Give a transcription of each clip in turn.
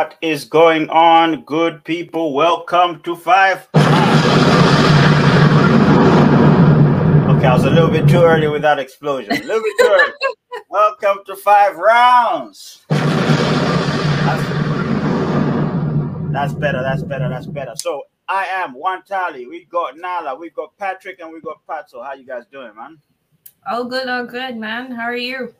What is going on, good people? Welcome to Five. Okay, I was a little bit too early with that explosion. A little bit too early. Welcome to Five Rounds. That's, that's better. That's better. That's better. So I am One Tally. We got Nala. We got Patrick, and we got Pat. So how you guys doing, man? All good, all good, man. How are you?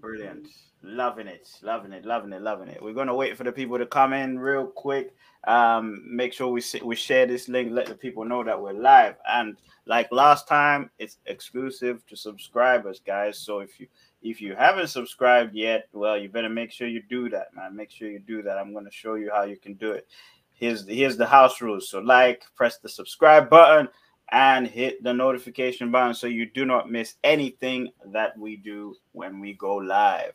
Brilliant. Loving it, loving it, loving it, loving it. We're gonna wait for the people to come in real quick. Um, make sure we we share this link, let the people know that we're live. And like last time, it's exclusive to subscribers, guys. So if you if you haven't subscribed yet, well, you better make sure you do that, man. Make sure you do that. I'm gonna show you how you can do it. Here's the, here's the house rules. So like, press the subscribe button and hit the notification button so you do not miss anything that we do when we go live.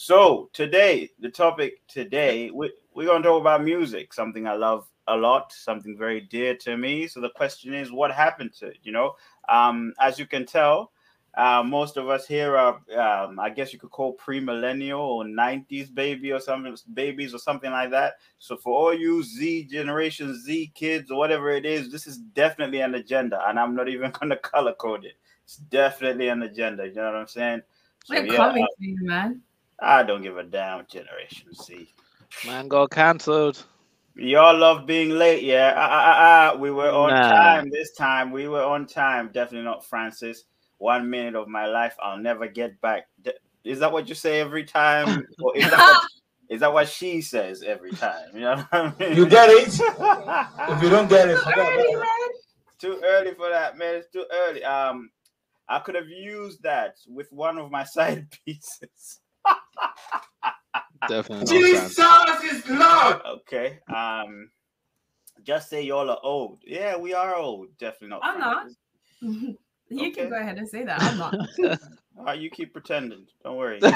So today, the topic today, we, we're going to talk about music, something I love a lot, something very dear to me. So the question is, what happened to it? You know, um, as you can tell, uh, most of us here are, um, I guess you could call pre-millennial or '90s baby or something, babies or something like that. So for all you Z generation Z kids or whatever it is, this is definitely an agenda, and I'm not even going to color code it. It's definitely an agenda. You know what I'm saying? So, We're yeah, coming to you, man. I don't give a damn, Generation Z. Man, got cancelled. Y'all love being late, yeah. Uh, uh, uh, we were on nah. time this time. We were on time. Definitely not Francis one minute of my life I'll never get back. Is that what you say every time? Or is that what, is that what she says every time? You know I mean? You get it? if you don't get it, too early, man. too early for that, man. It's too early. Um, I could have used that with one of my side pieces. Definitely. Jesus is Lord. Okay. Um, just say y'all are old. Yeah, we are old. Definitely not. I'm not. You okay. can go ahead and say that. I'm not. All right, you keep pretending. Don't worry.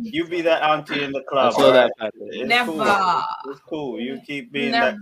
You, be that auntie in the club. Right? That it's Never. Cool. It's cool. You keep being Never.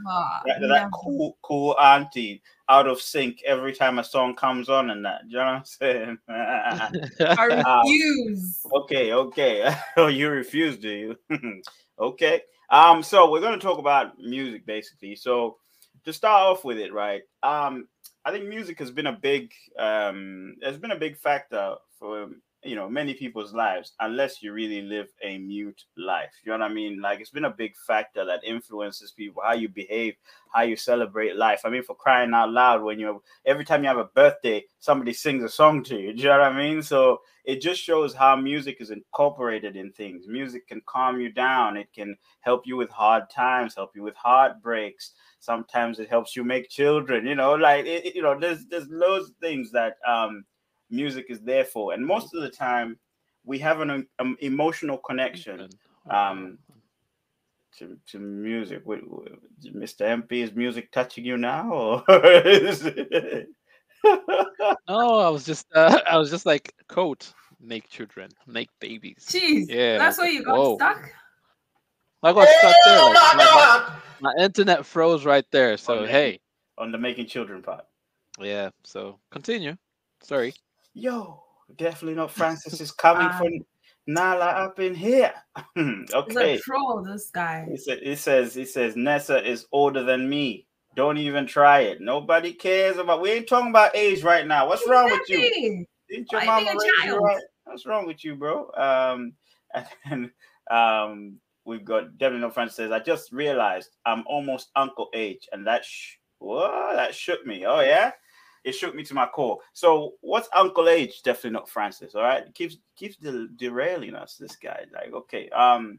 that, that, that cool, cool auntie out of sync every time a song comes on and that. You know what I'm saying? I uh, refuse. Uh, okay, okay. oh, you refuse, do you? okay. Um, so we're gonna talk about music basically. So to start off with it, right? Um, I think music has been a big um, has been a big factor for you know many people's lives unless you really live a mute life. You know what i mean? Like it's been a big factor that influences people how you behave how you celebrate life. I mean for crying out loud when you every time you have a birthday somebody sings a song to you. Do you know what i mean? So it just shows how music is incorporated in things. Music can calm you down. It can help you with hard times help you with heartbreaks. Sometimes it helps you make children you know like it, you know there's there's loads of things that um music is there for and most of the time we have an um, emotional connection um to, to music with, with, mr mp is music touching you now or no i was just uh, i was just like quote make children make babies jeez yeah that's why you got Whoa. stuck I got stuck there. Like, my, my, my, internet froze right there. So on hey, on the making children part. Yeah. So continue. Sorry. Yo, definitely not Francis is coming um, from Nala up in here. okay. He's a troll, this guy. It, says, it says Nessa is older than me. Don't even try it. Nobody cares about. We ain't talking about age right now. What's wrong with you? Didn't your mama raise you right? What's wrong with you, bro? Um, and um, we've got Devin No Friend says, I just realized I'm almost uncle age, and that sh- whoa, that shook me. Oh yeah, it shook me to my core. So what's uncle age? Definitely not Francis. All right, keeps keeps de- derailing us. This guy, like, okay. Um,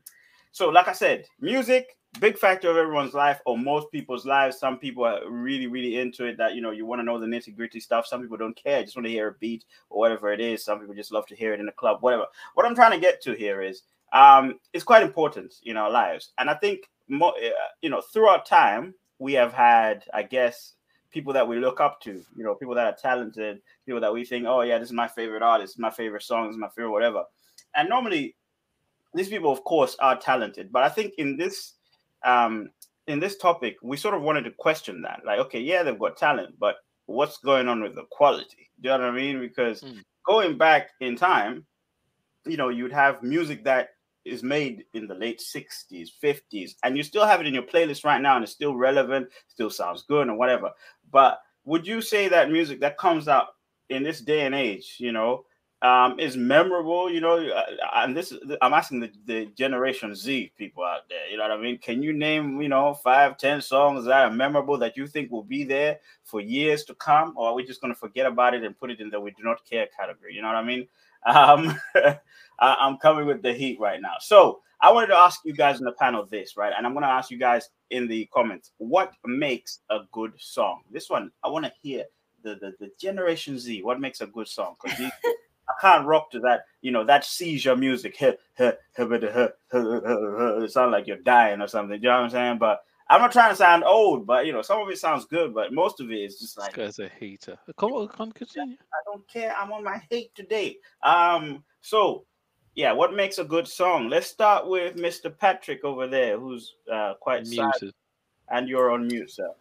so like I said, music big factor of everyone's life or most people's lives. Some people are really, really into it that you know you want to know the nitty gritty stuff. Some people don't care, just want to hear a beat or whatever it is. Some people just love to hear it in the club, whatever. What I'm trying to get to here is um, it's quite important in our lives. And I think, more, uh, you know, throughout time, we have had, I guess, people that we look up to, you know, people that are talented, people that we think, oh, yeah, this is my favorite artist, my favorite song, this is my favorite whatever. And normally, these people, of course, are talented. But I think in this, um, in this topic, we sort of wanted to question that. Like, okay, yeah, they've got talent, but what's going on with the quality? Do you know what I mean? Because mm. going back in time, you know, you'd have music that is made in the late 60s, 50s, and you still have it in your playlist right now and it's still relevant, still sounds good and whatever. But would you say that music that comes out in this day and age, you know, um, is memorable, you know, uh, and this I'm asking the, the Generation Z people out there, you know what I mean? Can you name, you know, five, ten songs that are memorable that you think will be there for years to come, or are we just going to forget about it and put it in the we do not care category? You know what I mean? Um, I'm coming with the heat right now. So I wanted to ask you guys in the panel this, right? And I'm going to ask you guys in the comments what makes a good song? This one, I want to hear the, the, the Generation Z. What makes a good song? Because I can't rock to that, you know, that seizure music. it sounds like you're dying or something. You know what I'm saying? But I'm not trying to sound old, but you know, some of it sounds good, but most of it is just like this guy's a hater. Come on, come continue. I don't care. I'm on my hate today. Um, so yeah, what makes a good song? Let's start with Mr. Patrick over there, who's uh quite muted, and you're on mute, sir.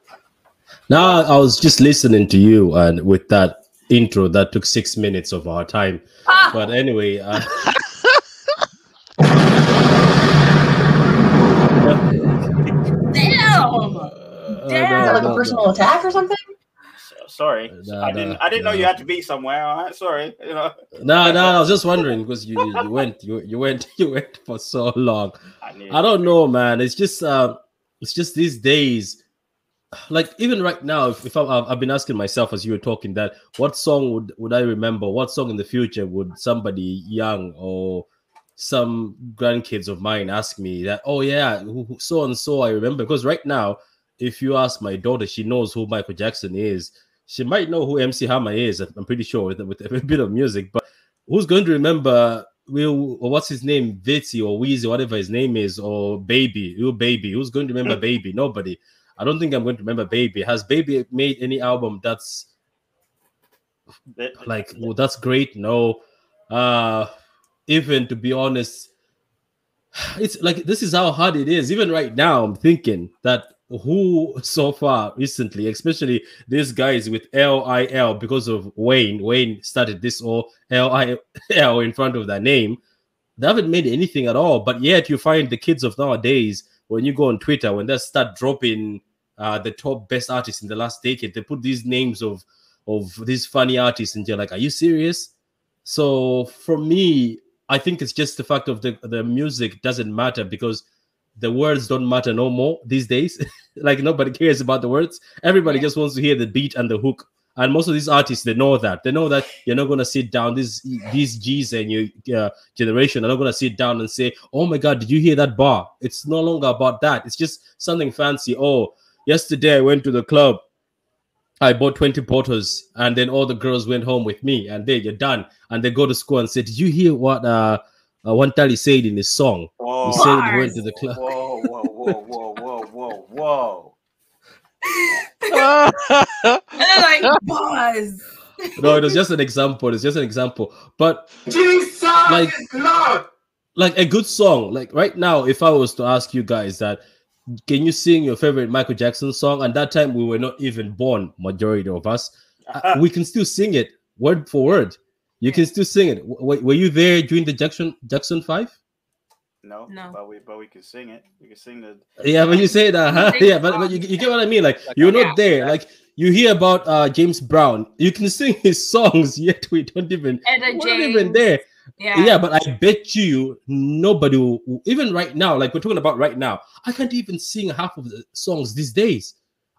Now I was just listening to you, and with that intro that took six minutes of our time. Ah! But anyway, uh, damn, uh, damn, like a personal attack or something. Sorry, uh, I didn't. I didn't know you had to be somewhere. All right, sorry. You know. No, no, I was just wondering because you you went you you went you went for so long. I, I don't know, man. It's just uh, it's just these days like even right now, if, if I, have been asking myself as you were talking that, what song would would I remember? What song in the future would somebody young or some grandkids of mine ask me that? Oh yeah, so and so I remember because right now, if you ask my daughter, she knows who Michael Jackson is. She might know who MC Hammer is. I'm pretty sure with, with a bit of music, but who's going to remember? Will or what's his name, Vitzy or Weezy, whatever his name is, or Baby, you Baby? Who's going to remember Baby? Nobody. I don't think I'm going to remember Baby. Has Baby made any album that's like well, that's great? No. Uh even to be honest, it's like this is how hard it is. Even right now, I'm thinking that who so far recently, especially these guys with LIL because of Wayne. Wayne started this all LIL in front of their name. They haven't made anything at all, but yet you find the kids of nowadays when you go on Twitter, when they start dropping uh, the top best artists in the last decade, they put these names of of these funny artists, and you're like, are you serious? So for me, I think it's just the fact of the the music doesn't matter because the words don't matter no more these days. like nobody cares about the words. Everybody yeah. just wants to hear the beat and the hook. And most of these artists, they know that. They know that you're not gonna sit down. These these G's and your uh, generation are not gonna sit down and say, "Oh my God, did you hear that bar?" It's no longer about that. It's just something fancy. Oh, yesterday I went to the club. I bought 20 bottles, and then all the girls went home with me, and they you're done. And they go to school and say, Did you hear what uh, uh one Tali said in his song? Whoa. He said he went to the club. Whoa, whoa, whoa, whoa, whoa, whoa, whoa. and then like buzz. no, it was just an example. It's just an example. But Jesus like, Lord. like a good song. Like right now, if I was to ask you guys that, can you sing your favorite Michael Jackson song? And that time we were not even born, majority of us. Uh, we can still sing it word for word. You can still sing it. W- were you there during the Jackson Jackson Five? No, no, but we but we can sing it. We can sing the. Yeah, when you say that, huh? yeah, but, but you, you get what I mean. Like, like you're not there. Like you hear about uh James Brown, you can sing his songs, yet we don't even. we're not even there. Yeah. yeah, but I bet you nobody will, even right now, like we're talking about right now, I can't even sing half of the songs these days.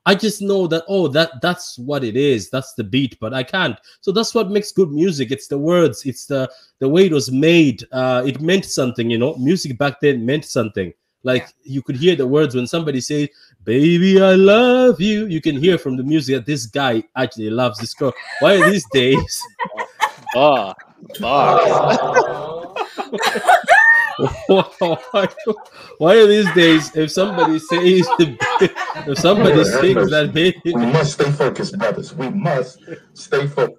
I just know that oh that that's what it is. That's the beat, but I can't. So that's what makes good music. It's the words, it's the the way it was made. Uh it meant something, you know. Music back then meant something. Like yeah. you could hear the words when somebody say, "Baby, I love you." You can hear from the music that this guy actually loves this girl. Why are these days? Ah, why, why are these days if somebody says if somebody sings that baby we must stay focused brothers. We must stay focused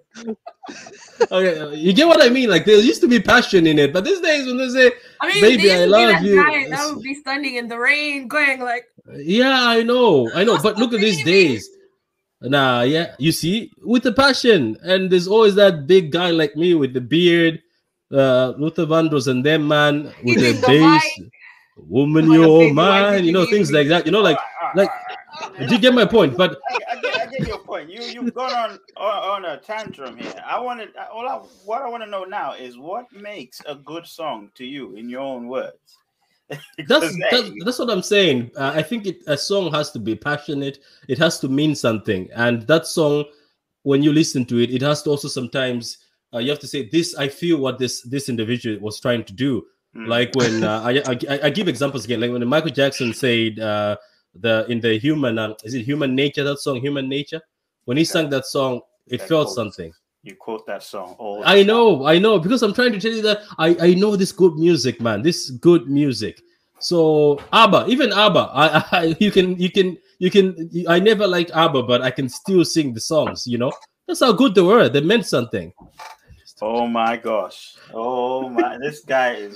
okay you get what i mean? Like there used to be passion in it but these days when they say I mean, baby i love you guy that would be standing in the rain going like yeah i know i know but look at these days. Nah, yeah, you see, with the passion, and there's always that big guy like me with the beard, uh, Luther Vandross and them man with their bass, woman, your man, you know, things like that. You know, like like. Do you get my point? But I, I, get, I get your point. You you've gone on, on on a tantrum here. I wanted all I what I want to know now is what makes a good song to you in your own words. that's, that's that's what I'm saying. Uh, I think it, a song has to be passionate. It has to mean something, and that song, when you listen to it, it has to also sometimes uh, you have to say this. I feel what this this individual was trying to do. Mm. Like when uh, I, I, I give examples again. Like when Michael Jackson said uh, the in the human uh, is it human nature that song human nature when he sang that song it that felt quote, something you quote that song all i know i know because i'm trying to tell you that i i know this good music man this good music so abba even abba I, I you can you can you can i never liked abba but i can still sing the songs you know that's how good they were they meant something oh my gosh oh my this guy is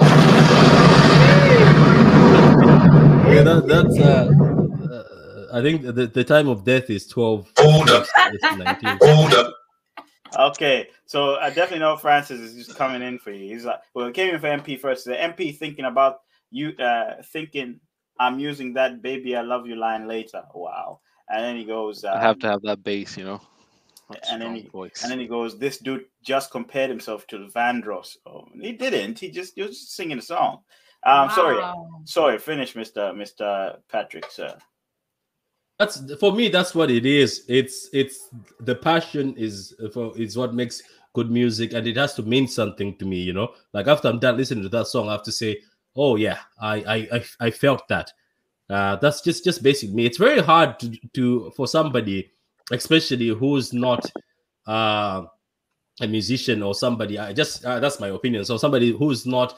yeah that, that's uh I think the, the time of death is 12. Hold up. Hold up. Okay, so I definitely know Francis is just coming in for you. He's like, well, it came in for MP first. The MP thinking about you, uh, thinking I'm using that "baby I love you" line later. Wow, and then he goes, um, I have to have that bass, you know. And then he voice. and then he goes, this dude just compared himself to Vandross. Oh, he didn't. He just he was just singing a song. Um, wow. sorry, sorry. Finish, Mister Mister Patrick, sir that's for me that's what it is it's it's the passion is for is what makes good music and it has to mean something to me you know like after i'm done listening to that song i have to say oh yeah i i i, I felt that uh that's just just basic me it's very hard to to for somebody especially who's not uh a musician or somebody i just uh, that's my opinion. So somebody who's not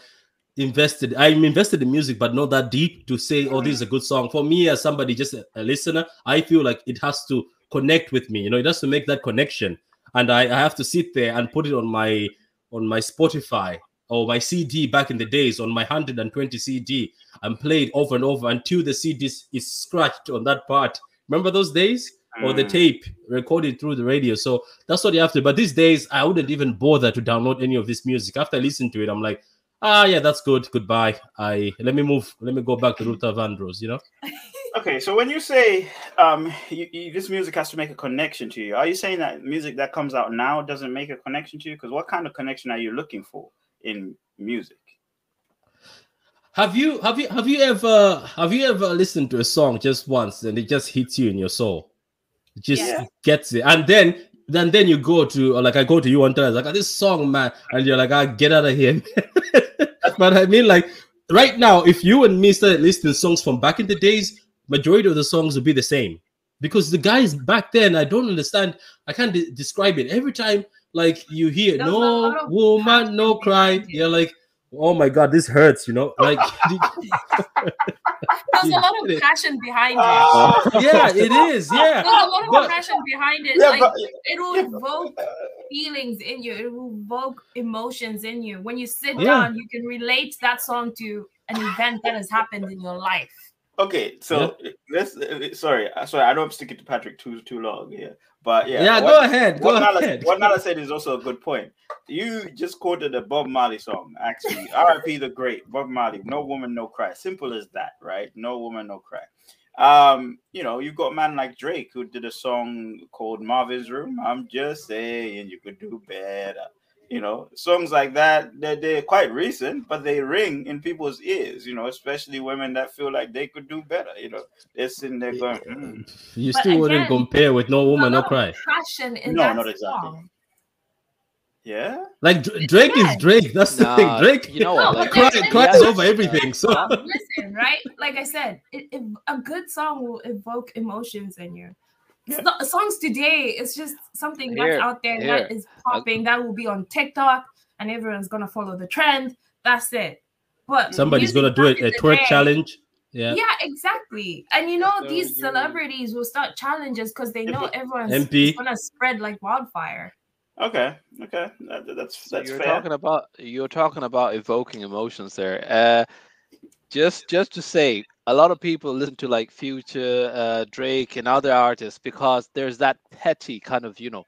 invested i'm invested in music but not that deep to say oh this is a good song. For me as somebody just a, a, listener i feel like it has to connect with me you know it has to make that connection. And I, I have to sit there and put it on my on my spotify or my cd back in the days on my 120 cd and play it over and over until the cd is scratched on that part. Remember those days or the mm. tape recorded through the radio so that's what you have to but these days i wouldn't even bother to download any of this music after i listen to it i'm like ah, yeah, that's good. Goodbye. I let me move. Let me go back to Luther Vandross. You know. Okay, so when you say um, you, you, this music has to make a connection to you, are you saying that music that comes out now doesn't make a connection to you? Because what kind of connection are you looking for in music? Have you have you have you ever have you ever listened to a song just once and it just hits you in your soul? It just yeah. gets it, and then then then you go to like I go to you one time, like this song, man, and you're like, I ah, get out of here. but I mean, like right now, if you and me started listening to songs from back in the days, majority of the songs would be the same because the guys back then, I don't understand. I can't de- describe it. Every time, like you hear, There's no woman, no cry, you're like, oh my god, this hurts, you know, like. There's a lot of passion behind it. Uh, yeah, it is. Yeah. There's a lot of but, passion behind it. Yeah, like but, it will evoke feelings in you. It will evoke emotions in you. When you sit yeah. down, you can relate that song to an event that has happened in your life. Okay, so yeah. let's. Uh, sorry, uh, sorry. I know I'm sticking to Patrick too too long. Yeah, but yeah. Yeah, what, go ahead. Go what ahead. Nala, what Nala said is also a good point. You just quoted a Bob Marley song. Actually, R.I.P. the Great Bob Marley. No woman, no cry. Simple as that, right? No woman, no cry. Um, you know, you've got a man like Drake who did a song called Marvin's Room. I'm just saying you could do better. You know, songs like that, they're, they're quite recent, but they ring in people's ears, you know, especially women that feel like they could do better. You know, they're sitting there going, mm. You still again, wouldn't compare with No Woman, No Cry. Passion in no, not exactly. Song. Yeah. Like Drake is Drake. That's nah, the thing. Drake, you know, like, cry, cries over everything. So listen, right? Like I said, it, it, a good song will evoke emotions in you. Yeah. Not, songs today it's just something here, that's out there here. that is popping that will be on TikTok and everyone's gonna follow the trend. That's it. But somebody's gonna do it a twerk day, challenge. Yeah. Yeah, exactly. And you know, so these celebrities will start challenges because they know everyone's MP. gonna spread like wildfire. Okay, okay, that, that's so that's you're fair. talking about you're talking about evoking emotions there. Uh, just just to say, a lot of people listen to like Future, uh, Drake, and other artists because there's that petty kind of you know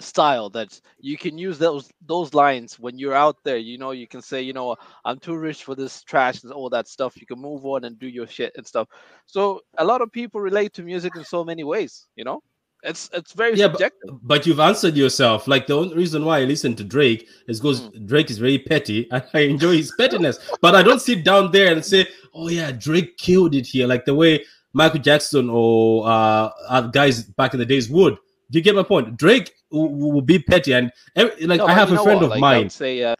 style that you can use those those lines when you're out there. You know you can say you know i'm too rich for this trash and all that stuff. You can move on and do your shit and stuff. So a lot of people relate to music in so many ways you know it's it's very yeah, subjective. But, but, you've answered yourself. Like the only reason why I listen to Drake is because mm. Drake is very petty and I enjoy his pettiness. but I don't sit down there and say, "Oh yeah, Drake killed it here," like the way Michael Jackson or uh, guys back in the days would. Do you get my point? Drake will, will be petty, and every, like no, I have a friend what? of like, mine. Say uh.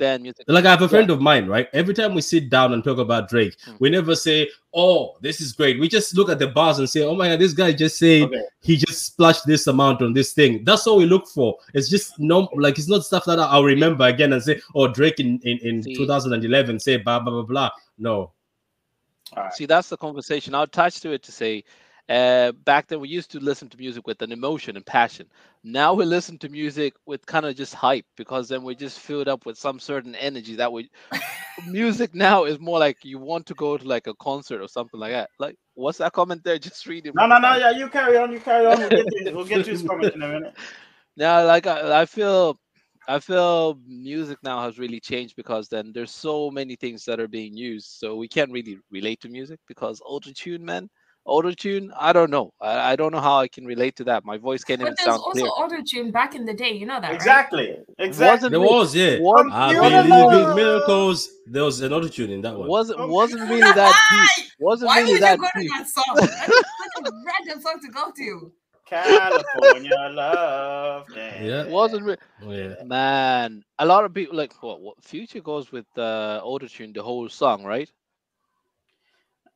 Like I have a friend yeah. of mine, right? Every time we sit down and talk about Drake, hmm. we never say, "Oh, this is great." We just look at the bars and say, "Oh my god, this guy just said okay. he just splashed this amount on this thing." That's all we look for. It's just no, like it's not stuff that I'll remember again and say, "Oh, Drake in in, in 2011 say blah blah blah blah." No. Right. See, that's the conversation. I'll touch to it to say uh, back then, we used to listen to music with an emotion and passion. Now we listen to music with kind of just hype because then we just filled up with some certain energy that we. music now is more like you want to go to like a concert or something like that. Like, what's that comment there? Just reading. No, no, no. Yeah, you carry on. You carry on. We'll get to, we'll get to his comment in a minute. Now, like I, I feel I feel music now has really changed because then there's so many things that are being used. So we can't really relate to music because auto tune, man, auto tune i don't know. I, I, don't know how i can relate to that. My voice can't but even sound clear There's also auto tune back in the day you know that exactly. Right? exactly there was yeah. one, I believe miracles there was an auto tune in that one. Wasn't wasn't really that deep. Wasn't Why really that deep. that song? That's a random song to go to. California love. Damn. Yeah, wasn't re- oh, yeah. man. A lot of people like what, what Future goes with uh, auto tune the whole song, right?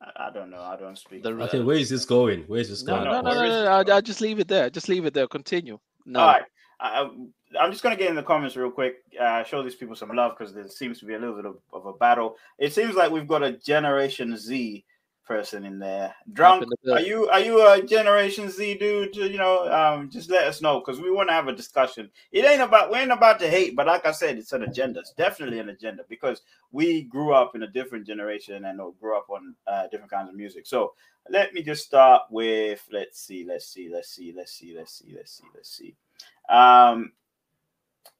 I don't know. I don't speak. The, okay, where is this going? Where is this going? No, no, no, no, no, no. I'll, I'll, just leave it there. Just leave it there. Continue. No. All right. I, I'm just going to get in the comments real quick. Uh, show these people some love because there seems to be a little bit of, of a battle. It seems like we've got a Generation Z person in there. Drunk, are you are you a Generation Z dude? You know, um, just let us know because we want to have a discussion. It ain't about we ain't about to hate, but like I said, it's an agenda. It's definitely an agenda because we grew up in a different generation and or grew up on uh, different kinds of music. So let me just start with let's see, let's see, let's see, let's see, let's see, let's see, let's see. Um,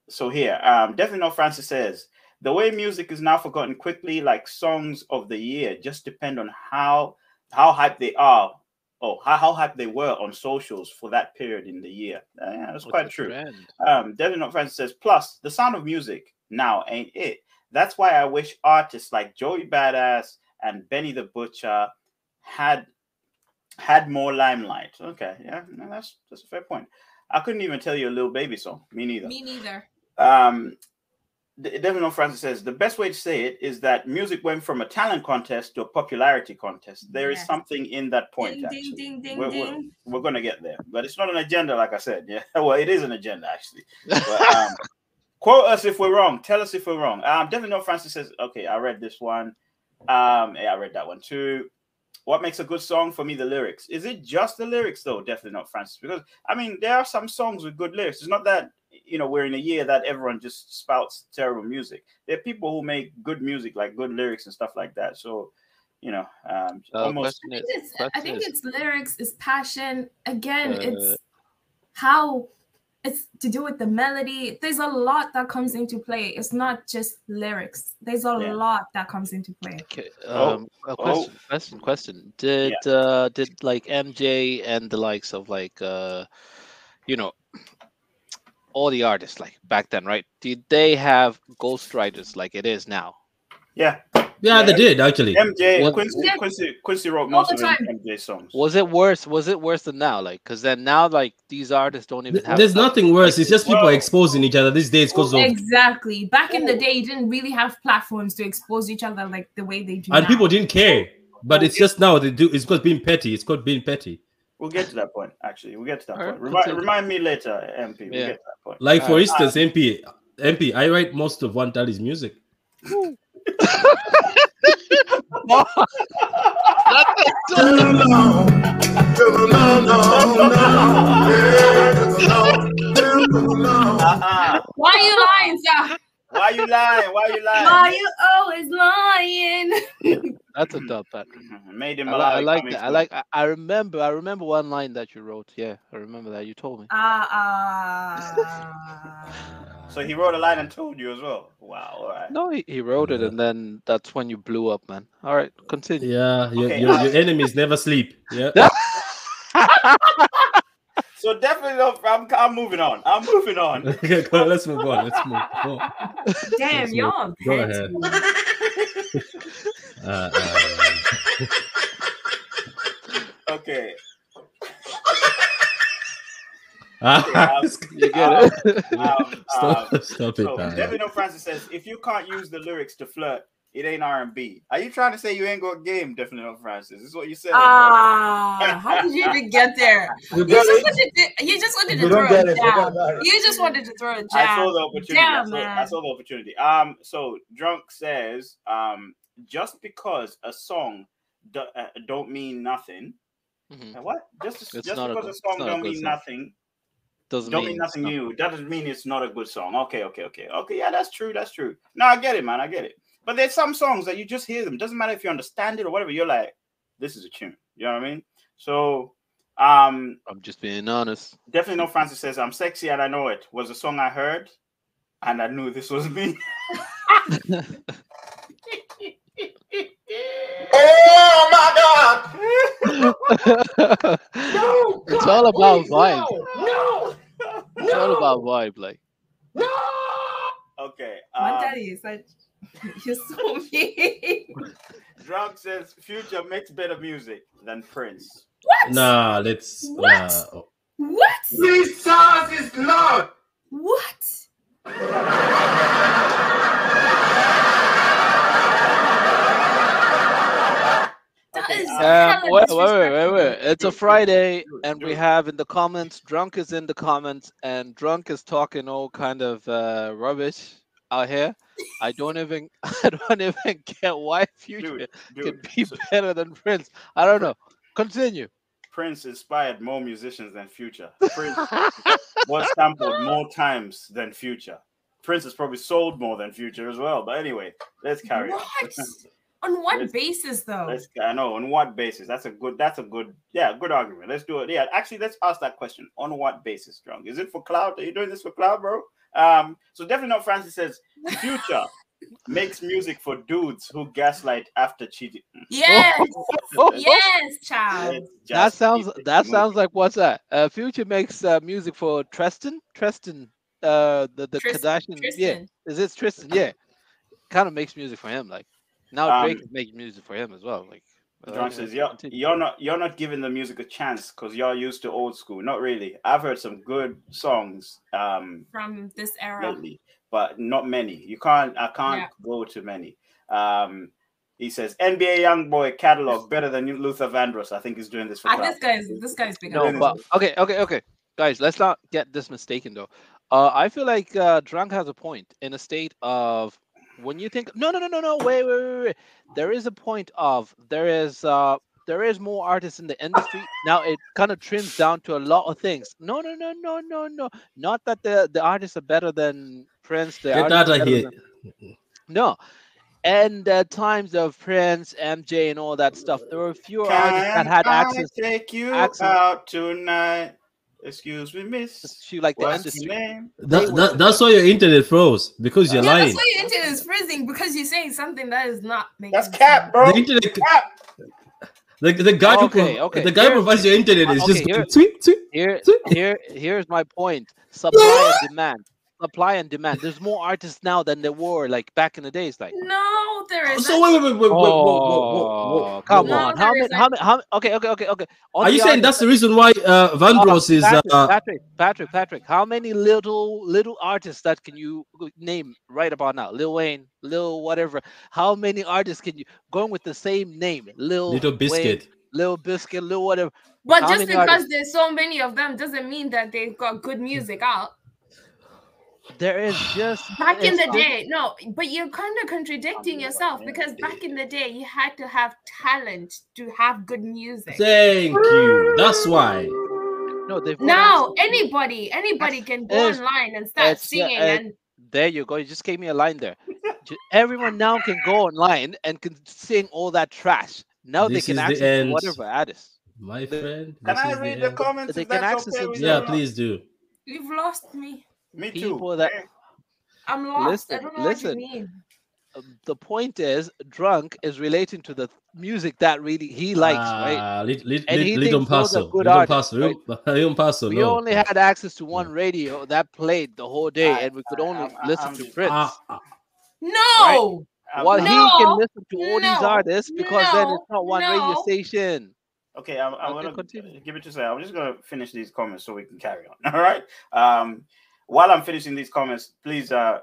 so here, um, definitely no Francis says the way music is now forgotten quickly, like songs of the year, just depend on how how hype they are or how, how hype they were on socials for that period in the year. Uh, yeah, that's What's quite true. Um, Devin Not Francis says, plus the sound of music now ain't it. That's why I wish artists like Joey Badass and Benny the Butcher had had more limelight. Okay, yeah, no, that's that's a fair point. I couldn't even tell you a little Baby song. Me neither. Me neither. Um, Devin Francis says the best way to say it is that music went from a talent contest to a popularity contest. There yes. is something in that point. Ding, ding, ding, we're, we're, we're, going to get there, but it's not an agenda, like I said. Yeah, well, it is an agenda actually. But, um, quote us if we're wrong. Tell us if we're wrong. Um, Devin Francis says, okay, I read this one. Um, yeah, I read that one too. What makes a good song for me? The lyrics. Is it just the lyrics though? Definitely not Francis, because I mean there are some songs with good lyrics. It's not that you know, we're in a year that everyone just spouts terrible music. There are people who make good music, like good lyrics and stuff like that. So, you know, um, uh, almost. I think, it's, I think it's lyrics, it's passion. Again, uh, it's how it's to do with the melody. There's a lot that comes into play. It's not just lyrics. There's a yeah. lot that comes into play. Okay. Oh, um, oh, a question, oh. question, question. Did yeah. uh, did like MJ and the likes of like uh, you know all the artists like back then, right? Did they have ghostwriters like it is now? Yeah. Yeah, they did actually. MJ Quincy, Quincy Quincy wrote most of MJ songs. Was it worse? Was it worse than now? Like, because then now, like these artists don't even have. There's nothing worse. It's just people well, exposing each other these days because of exactly. Back in the day, you didn't really have platforms to expose each other like the way they do. And now. people didn't care. But it's just now they do. It's called being petty. It's called being petty. We'll get to that point. Actually, we'll get to that point. Remind, remind, me later, MP. We'll yeah. get to that point. Like for uh, instance, uh, MP, MP, I write most of One Tally's music. Why are you lying, sir? Why you lying? Why you lying? Why you always lying? That's a dub, Patrick. Made him. I, I like that. I like. I, I, remember. I remember one line that you wrote. Yeah, I remember that you told me. Ah. Uh, uh... so he wrote a line and told you as well. Wow. All right. No, he, he wrote it, and then that's when you blew up, man. All right, continue. Yeah, your, okay, your, your enemies never sleep. Yeah. So definitely, I'm, I'm moving on. I'm moving on. okay, on, let's move on. Let's move on. Damn, let's y'all. Go ahead. uh, uh, okay. Ah, you get um, it. Um, stop, um, stop it. So, Devin Francis says, if you can't use the lyrics to flirt, it ain't R and B. Are you trying to say you ain't got game? Definitely not Francis. This is what you said. Ah, how did you even get there? You, you just, wanted to, you just wanted to throw a jab. You just wanted to throw a jab. I saw the opportunity. Damn, I, saw, man. I saw the opportunity. Um, so drunk says, um, just because a song do, uh, don't mean nothing. Mm-hmm. What? Just just because a, a song don't mean song. nothing doesn't don't mean, mean nothing new. That doesn't mean it's not a good song. Okay, okay, okay, okay. Yeah, that's true. That's true. No, I get it, man. I get it. But there's some songs that you just hear them. Doesn't matter if you understand it or whatever. You're like, this is a tune. You know what I mean? So um I'm just being honest. Definitely no Francis says I'm sexy and I know it was a song I heard and I knew this was me. oh my god! no, it's all about vibe. No, no, it's all about vibe, like. No. Okay. Um, My daddy is like You're so mean. Drunk says Future makes better music than Prince. What? Nah, let's. What? Nah. What? This song is love. What? Uh, wait, wait, wait, wait, wait. It's a Friday, and we have in the comments, Drunk is in the comments, and Drunk is talking all kind of uh, rubbish out here. I don't even I don't even get why Future dude, dude, can be so, better than Prince. I don't know. Continue. Prince inspired more musicians than Future. Prince was sampled more times than Future. Prince has probably sold more than Future as well. But anyway, let's carry what? on. on what let's, basis though? Let's, I know on what basis. That's a good. That's a good. Yeah, good argument. Let's do it. Yeah, actually, let's ask that question. On what basis, Strong? Is it for cloud? Are you doing this for cloud, bro? Um, so definitely not Francis says future makes music for dudes who gaslight after cheating. Yes, yes, child. That sounds that sounds like what's that? Uh, future makes uh, music for Tristan. Tristan, uh, the the Trist- Kardashian. Tristan. Yeah, is it Tristan? Yeah, kind of makes music for him. Like now Drake um, is making music for him as well. Like John says, you're, you're not you're not giving the music a chance because you're used to old school. Not really. I've heard some good songs um, from this era, lately, but not many. You can't. I can't yeah. go to many. Um, he says NBA YoungBoy catalog better than Luther Vandross. I think he's doing this for. Uh, this guy's this guy's big. No, but okay, okay, okay, guys. Let's not get this mistaken though. Uh, I feel like uh, Drunk has a point in a state of when you think no no no no no wait wait wait, wait. there is a point of there is uh there is more artists in the industry now it kind of trims down to a lot of things no no no no no no not that the the artists are better than prince the Get out of here. Than, no and uh, times of Prince, MJ, and all that stuff, there were fewer Can artists that had I access. Take you access. out tonight. Excuse me, miss. She like the What's industry. Name? That, that, that's why your internet froze because you're yeah, lying. That's why your internet is freezing because you're saying something that is not making That's cap, bro. The internet cap. The, the guy okay, who okay. the guy here, provides your internet uh, is okay, just here, tweet, tweet, here, here, here's my point: supply and demand supply and demand. There's more artists now than there were like back in the days. Like no, there is. So wait, wait, wait, wait, oh, come on. How many? How many? How Okay, okay, okay, okay. On Are you saying that's the reason why uh, Vandross uh, is Patrick, uh, Patrick, Patrick, Patrick? How many little little artists that can you name right about now? Lil Wayne, Lil whatever. How many artists can you going with the same name? Lil Little Biscuit. Wayne, Lil Biscuit, Lil whatever. But How just because artists? there's so many of them doesn't mean that they've got good music out. There is just back in the day, no, but you're kind of contradicting yourself because back in the day you had to have talent to have good music. Thank you. That's why. No, they've now anybody, anybody can go online and start singing. Uh, and there you go. You just gave me a line there. everyone now can go online and can sing all that trash. Now this they can access the whatever artist. My friend, can I read the, the comments? They can access okay it. Yeah, please do. You've lost me. Me too. People that I'm lost. Listen, I don't know listen. what you mean the point is, drunk is relating to the music that really he likes, right? Ah, li, li, and li, he thinks those are good artists, right? we no. only had access to one radio that played the whole day, I, and we could only I, listen to Prince. Uh, no. Right? While no, he can listen to all no, these artists because no, then it's not one radio station. Okay, I'm, I'm gonna continue. give it to say. I'm just gonna finish these comments so we can carry on. All right. Um, while I'm finishing these comments, please uh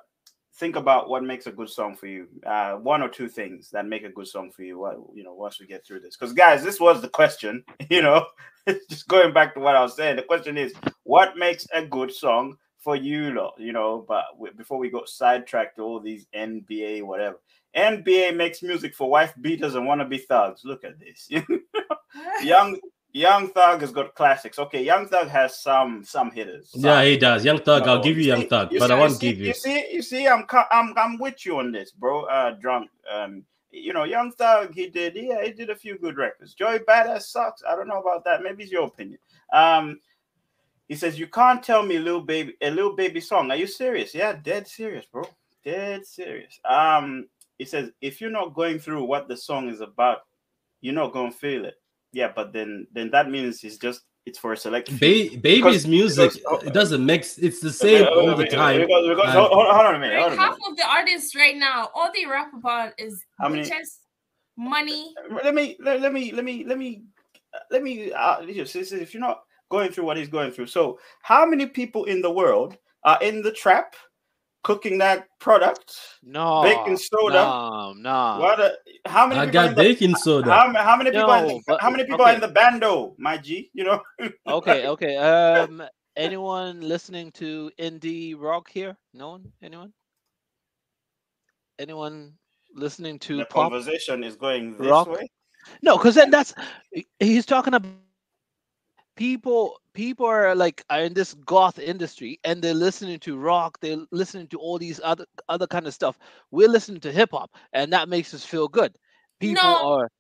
think about what makes a good song for you. Uh, one or two things that make a good song for you. What you know, once we get through this, because guys, this was the question. You know, just going back to what I was saying. The question is, what makes a good song for you, lot? You know, but before we go sidetracked to all these NBA whatever. NBA makes music for wife beaters and wannabe thugs. Look at this. Young Young Thug has got classics. Okay, Young Thug has some some hitters. Some. Yeah, he does. Young Thug, no, I'll give you, Young Thug, but see, I won't give you. You see, you see, I'm I'm I'm with you on this, bro. Uh, drunk. Um, you know, Young Thug, he did. Yeah, he did a few good records. Joey Badass sucks. I don't know about that. Maybe it's your opinion. Um, he says you can't tell me, little baby, a little baby song. Are you serious? Yeah, dead serious, bro. Dead serious. Um, he says if you're not going through what the song is about, you're not gonna feel it. Yeah, but then then that means it's just it's for a select. Ba- baby's because, music because, it doesn't mix. It's the same all the time. Because, because, hold, hold, on a minute. Hold half of the artists right now, all they rap about is How many, money. Let me let, let me let me let me let me uh, just if you're not going through what he's going through. So, how many people in the world are in the trap? Cooking that product. No, baking soda. No, no. What? A, how many? I got baking the, soda. How, how many people? No, the, how many people okay. are in the bando, my G? You know. okay, okay. Um, anyone listening to indie rock here? No one. Anyone? Anyone listening to the pop? conversation is going this rock? way? No, because then that's he's talking about people people are like are in this goth industry and they're listening to rock they're listening to all these other other kind of stuff we're listening to hip-hop and that makes us feel good people no. are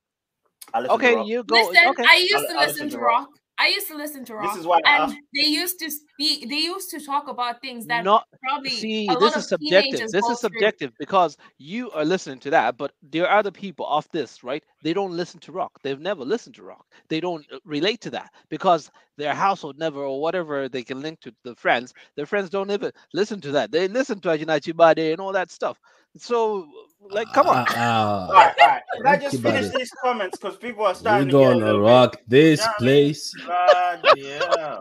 okay you go listen, okay. i used to listen, listen to rock. rock I used to listen to rock. This is why and they used to speak. They used to talk about things that not probably see. This is subjective. This is subjective through. because you are listening to that, but there are other people off this, right? They don't listen to rock. They've never listened to rock. They don't uh, relate to that because their household never or whatever they can link to the friends. Their friends don't even listen to that. They listen to Ajinachi Bade and all that stuff. So like, come on. Uh, uh, all right, all right. Can I just finish these comments because people are starting We're gonna rock bit. this you know place. Bloody yeah.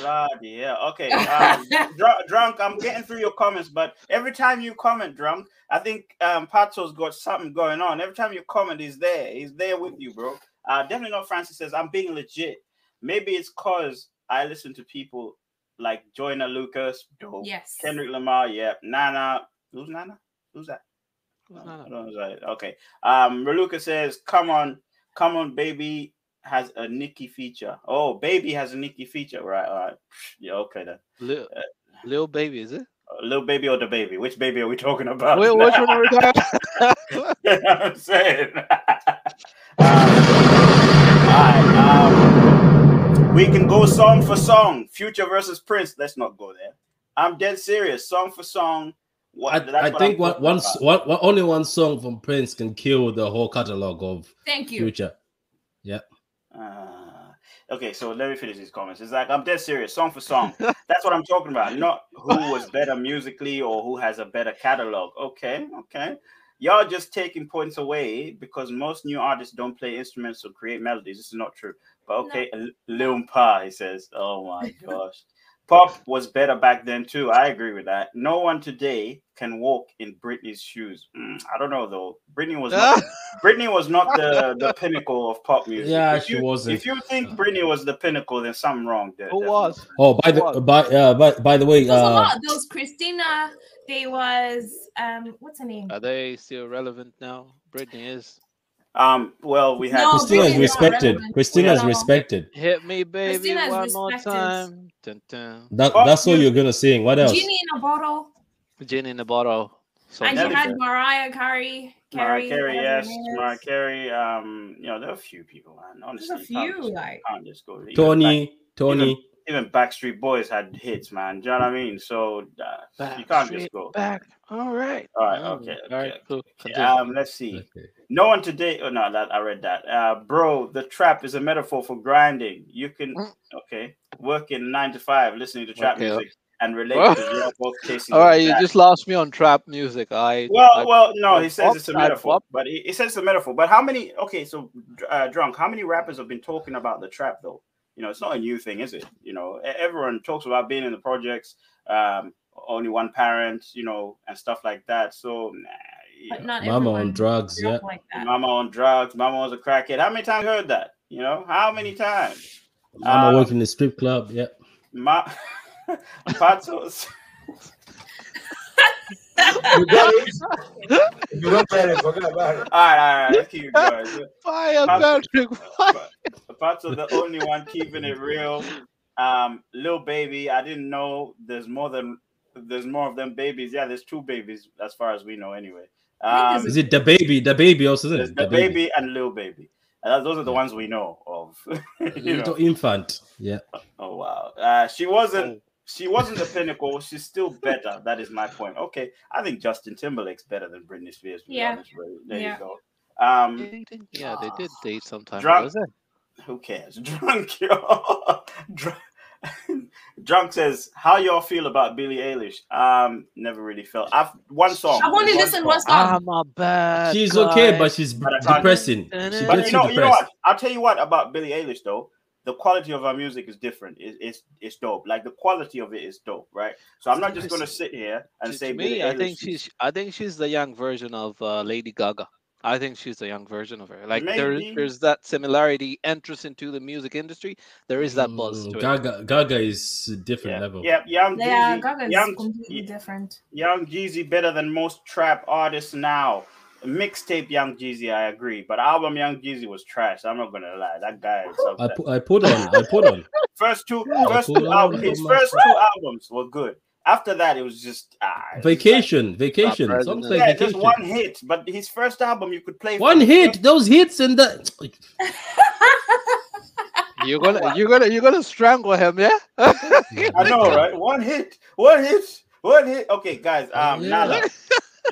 Bloody yeah. Okay. Um, dr- drunk, I'm getting through your comments, but every time you comment, drunk, I think um Pato's got something going on. Every time you comment, he's there. He's there with you, bro. Uh, definitely not Francis says, I'm being legit. Maybe it's cause I listen to people like Joyner Lucas, dope. Yes. Kendrick Lamar, yeah. Nana. Who's Nana? Who's that? Okay. Um, Reluca says, "Come on, come on, baby." Has a Nicki feature. Oh, baby has a Nicki feature. Right. All right. Yeah. Okay then. Little, uh, little baby, is it? Uh, little baby or the baby? Which baby are we talking about? Wait, which one are we talking about? I'm saying. um, um, we can go song for song. Future versus Prince. Let's not go there. I'm dead serious. Song for song. What, I, I think what once one, only one song from Prince can kill the whole catalog of Thank you. Future. Yeah. Uh, okay, so let me finish these comments. It's like I'm dead serious, song for song. That's what I'm talking about. Not who was better musically or who has a better catalog. Okay, okay. Y'all just taking points away because most new artists don't play instruments or create melodies. This is not true. But okay, no. Lil Pa, he says. Oh my gosh. Pop was better back then too. I agree with that. No one today can walk in Britney's shoes. Mm, I don't know though. Britney was not, Britney was not the, the pinnacle of pop music. Yeah, if she you, wasn't. If you think Britney was the pinnacle, then something wrong there. Who was? Oh, by the by, uh, by by the way, uh, a lot. There was Christina. There was um, what's her name? Are they still relevant now? Britney is. Um, well, we have no, Christina's respected. Christina's respected. Hit me, baby, Christina's one respected. more time. Dun, dun. That, that's what you're gonna sing. What else? Genie in a bottle. Genie in a bottle. So and you had Mariah Carey. Mariah Carey, yes, Mariah Carey. Um, you know, there are a few people, man. Honestly, There's a few, just, like can't just go. Tony, Tony. Even, even Backstreet Boys had hits, man. Do you know what I mean? So uh, you can't just go back. All right. All right. Okay. okay. All right. Cool. Um, let's see. Okay. No one today. Oh no, that I read that. Uh, bro, the trap is a metaphor for grinding. You can mm. okay working nine to five, listening to trap okay. music and relate well, to both cases. All right, you that. just lost me on trap music. I well, I, well, no, he says it's a metaphor, but he, he, says it's a metaphor. But how many? Okay, so uh, drunk. How many rappers have been talking about the trap though? You know, it's not a new thing, is it? You know, everyone talks about being in the projects. Um, only one parent, you know, and stuff like that. So, nah, but not mama on drugs, yeah. Like mama on drugs. Mama was a crackhead. How many times you heard that? You know, how many times? Mama um, worked in the strip club. Yeah. Ma- Patos. You got it. You don't get it, forget about it. All right, all right. Let's keep going. Fire, Patrick. Fire. Pato, the only one keeping it real. Um, little Baby, I didn't know there's more than there's more of them babies. Yeah, there's two babies as far as we know anyway. Um, is it the baby? The baby also is the, the baby. baby and little Baby. Uh, those are the ones we know of. you Little know. infant. Yeah. Oh wow. Uh, she wasn't. She wasn't the pinnacle. She's still better. That is my point. Okay, I think Justin Timberlake's better than Britney Spears. yeah. There yeah. you go. Um, yeah, they did date sometime. Drunk, who cares? Drunk, yo. Drunk. Drunk says, "How y'all feel about Billie Eilish?" Um, never really felt. I've one song. I want to listen one song. I'm a bad. She's guy. okay, but she's but depressing. She but you know, you know what? I'll tell you what about Billie Eilish though. The quality of our music is different. It, it's it's dope. Like the quality of it is dope, right? So I'm not just gonna sit here and to, say. To me, I think she's. I think she's the young version of uh, Lady Gaga. I think she's the young version of her. Like there, there's that similarity, entrance into the music industry. There is that buzz to Gaga, it. Gaga is a different yeah. level. Yeah, young yeah, Jeezy, Gaga is young, completely different. Young Jeezy better than most trap artists now. Mixtape Young Jeezy, I agree, but album Young Jeezy was trash. I'm not gonna lie, that guy. I, pu- I put on, I put on. first two, first two albums, his first two albums were good. After that, it was just ah, vacation, like, vacation. Songs like yeah, vacation. just one hit. But his first album, you could play one hit. Those hits and the. you're gonna, you're gonna, you're gonna strangle him, yeah? I know, right? One hit, one hit, one hit. Okay, guys. Um, yeah. Nala,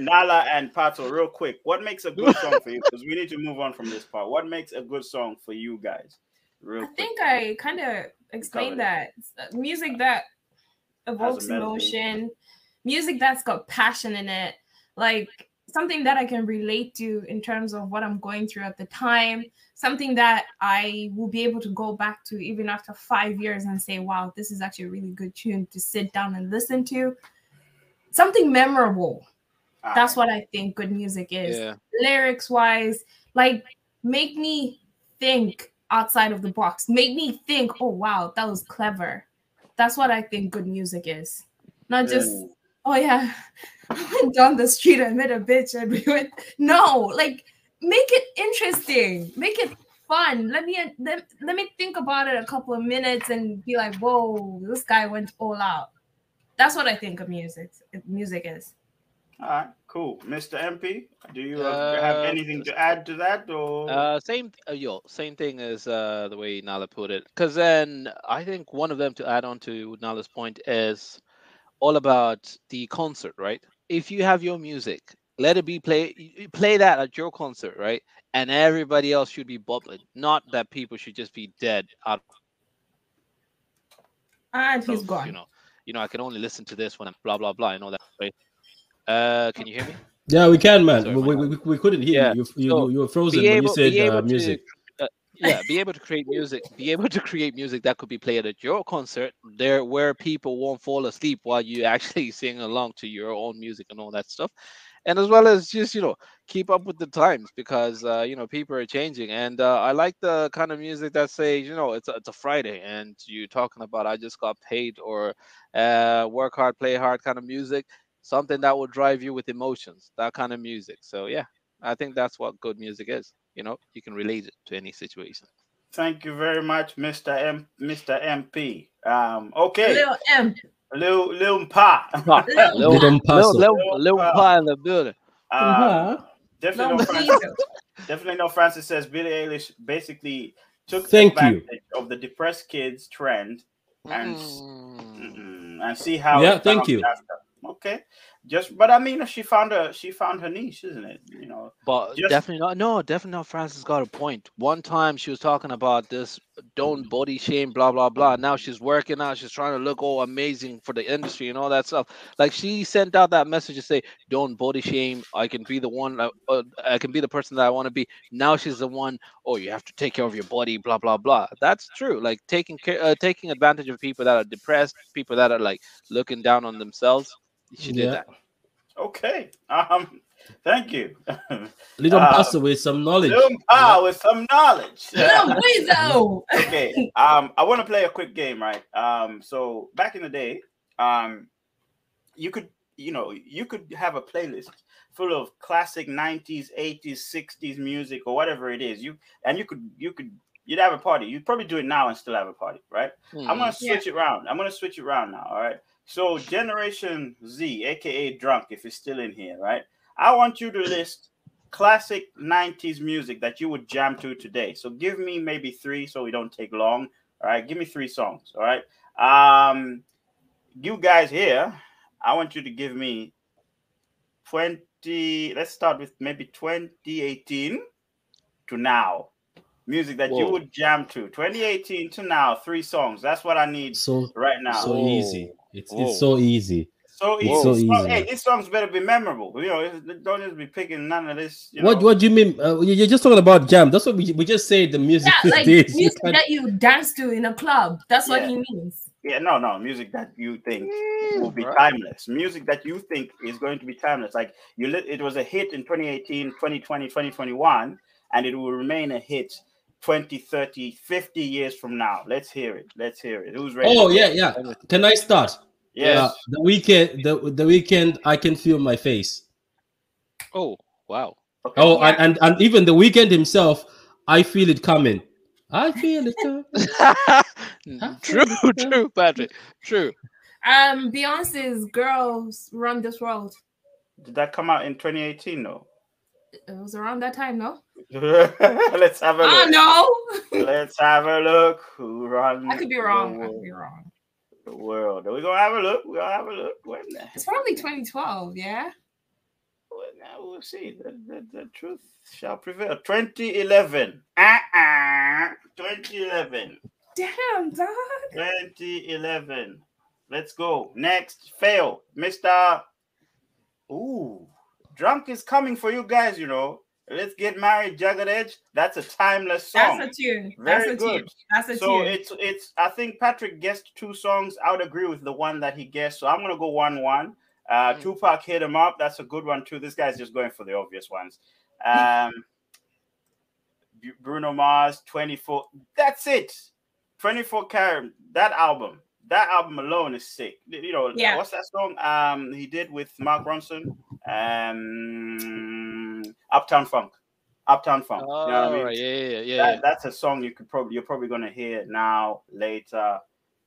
Nala, and Pato, real quick. What makes a good song for you? Because we need to move on from this part. What makes a good song for you guys? Real I quick. think I kind of explained that uh, music that evokes emotion, music that's got passion in it, like something that I can relate to in terms of what I'm going through at the time, something that I will be able to go back to even after five years and say, wow, this is actually a really good tune to sit down and listen to. Something memorable. That's what I think good music is. Yeah. Lyrics wise, like make me think outside of the box. Make me think, oh wow, that was clever. That's what I think good music is. Not just, mm. oh yeah, I went down the street and met a bitch and we went. No, like make it interesting, make it fun. Let me let, let me think about it a couple of minutes and be like, whoa, this guy went all out. That's what I think of music. Music is. All right, cool, Mr. MP. Do you uh, have anything to add to that, or uh, same? Uh, yo, same thing as uh, the way Nala put it. Because then I think one of them to add on to Nala's point is all about the concert, right? If you have your music, let it be play play that at your concert, right? And everybody else should be bubbling. Not that people should just be dead out. And he's gone. You know, you know, I can only listen to this when I'm blah blah blah and all that. Right? Uh, can you hear me? Yeah, we can, man. Sorry, we, we, we, couldn't hear yeah. you. You, so you, were frozen able, when you said uh, music. To, uh, yeah, be able to create music, be able to create music that could be played at your concert, there where people won't fall asleep while you actually sing along to your own music and all that stuff, and as well as just you know keep up with the times because uh, you know people are changing, and uh, I like the kind of music that says you know it's a, it's a Friday and you're talking about I just got paid or uh, work hard, play hard kind of music something that will drive you with emotions, that kind of music. So yeah, I think that's what good music is. You know, you can relate it to any situation. Thank you very much, Mr. M, Mr. MP. Um, okay. Little M. Lil Lil Pa. Lil, Lil, Lil, Lil, Lil Pa in the building. Uh, definitely, no Francis, definitely no Francis says Billie Eilish basically took Thank advantage you. of the depressed kids trend and mm. and see how yeah thank you after. Okay. Just but i mean she found her she found her niche isn't it? You know but just, definitely not no definitely not francis got a point. one time she was talking about this don't body shame blah blah blah. Now she's working out she's trying to look all amazing for the industry and all that stuff. Like she sent out that message to say don't body shame i can be the one uh, uh, i can be the person that i want to be. Now she's the one oh you have to take care of your body blah blah blah. That's true. Like taking care uh, taking advantage of people that are depressed people that are like looking down on themselves she did yeah. that. Okay. Um. Thank you. Little um, pastor with some knowledge. Little pa with some knowledge. Little okay. Um. I want to play a quick game, right? Um. So back in the day, um, you could, you know, you could have a playlist full of classic 90s 80s 60s music or whatever it is you and you could you could you'd have a party you'd probably do it now and still have a party right mm, i'm gonna hmm. switch yeah. it around i'm gonna switch it around now all right so Generation Z, aka Drunk, if you're still in here, right? I want you to list classic 90s music that you would jam to today. So give me maybe three so we don't take long. All right, give me three songs. All right. Um, you guys here, I want you to give me 20. Let's start with maybe 2018 to now. Music that Whoa. you would jam to 2018 to now, three songs. That's what I need so, right now. So easy. It's Whoa. it's so easy. So easy. It's so easy. Hey, these songs better be memorable. You know, don't just be picking none of this. You know. What What do you mean? Uh, you're just talking about jam. That's what we, we just say. The music yeah, like music you that you dance to in a club. That's yeah. what he means. Yeah, no, no, music that you think will be timeless. Music that you think is going to be timeless. Like you, it was a hit in 2018, 2020, 2021, and it will remain a hit 20, 30, 50 years from now. Let's hear it. Let's hear it. Who's ready? Oh, yeah, yeah. Can I start? Yes. Uh, the Weeknd, the, the Weeknd, I can feel my face. Oh, wow. Okay. Oh, yeah. and, and, and even the Weeknd himself, I feel it coming. I feel it coming. true, true, Patrick. True. Um, Beyonce's Girls Run This World. Did that come out in 2018 though? It was around that time, no? Ah, Let's have a look. Oh no. Let's have a look. Who runs? I could be wrong. I could be wrong. The world. Are We're gonna have a look. We're gonna have a look. When it's probably 2012, yeah. Well, now we'll see. The, the, the truth shall prevail. 2011. Uh-uh. 2011. Damn, dog. 2011. Let's go. Next, fail. Mr. Ooh. Drunk is coming for you guys, you know. Let's get married, Jagged Edge. That's a timeless song. That's a tune. Very That's a good. Tune. That's a so tune. it's it's. I think Patrick guessed two songs. I would agree with the one that he guessed. So I'm gonna go one one. Uh, mm. Tupac hit him up. That's a good one too. This guy's just going for the obvious ones. Um, Bruno Mars, 24. That's it. 24 karat. That album. That album alone is sick. You know, yeah. what's that song? Um, he did with Mark Ronson um, Uptown Funk. Uptown Funk. Oh, you know I mean? yeah, yeah, yeah, that, That's a song you could probably you're probably gonna hear now, later,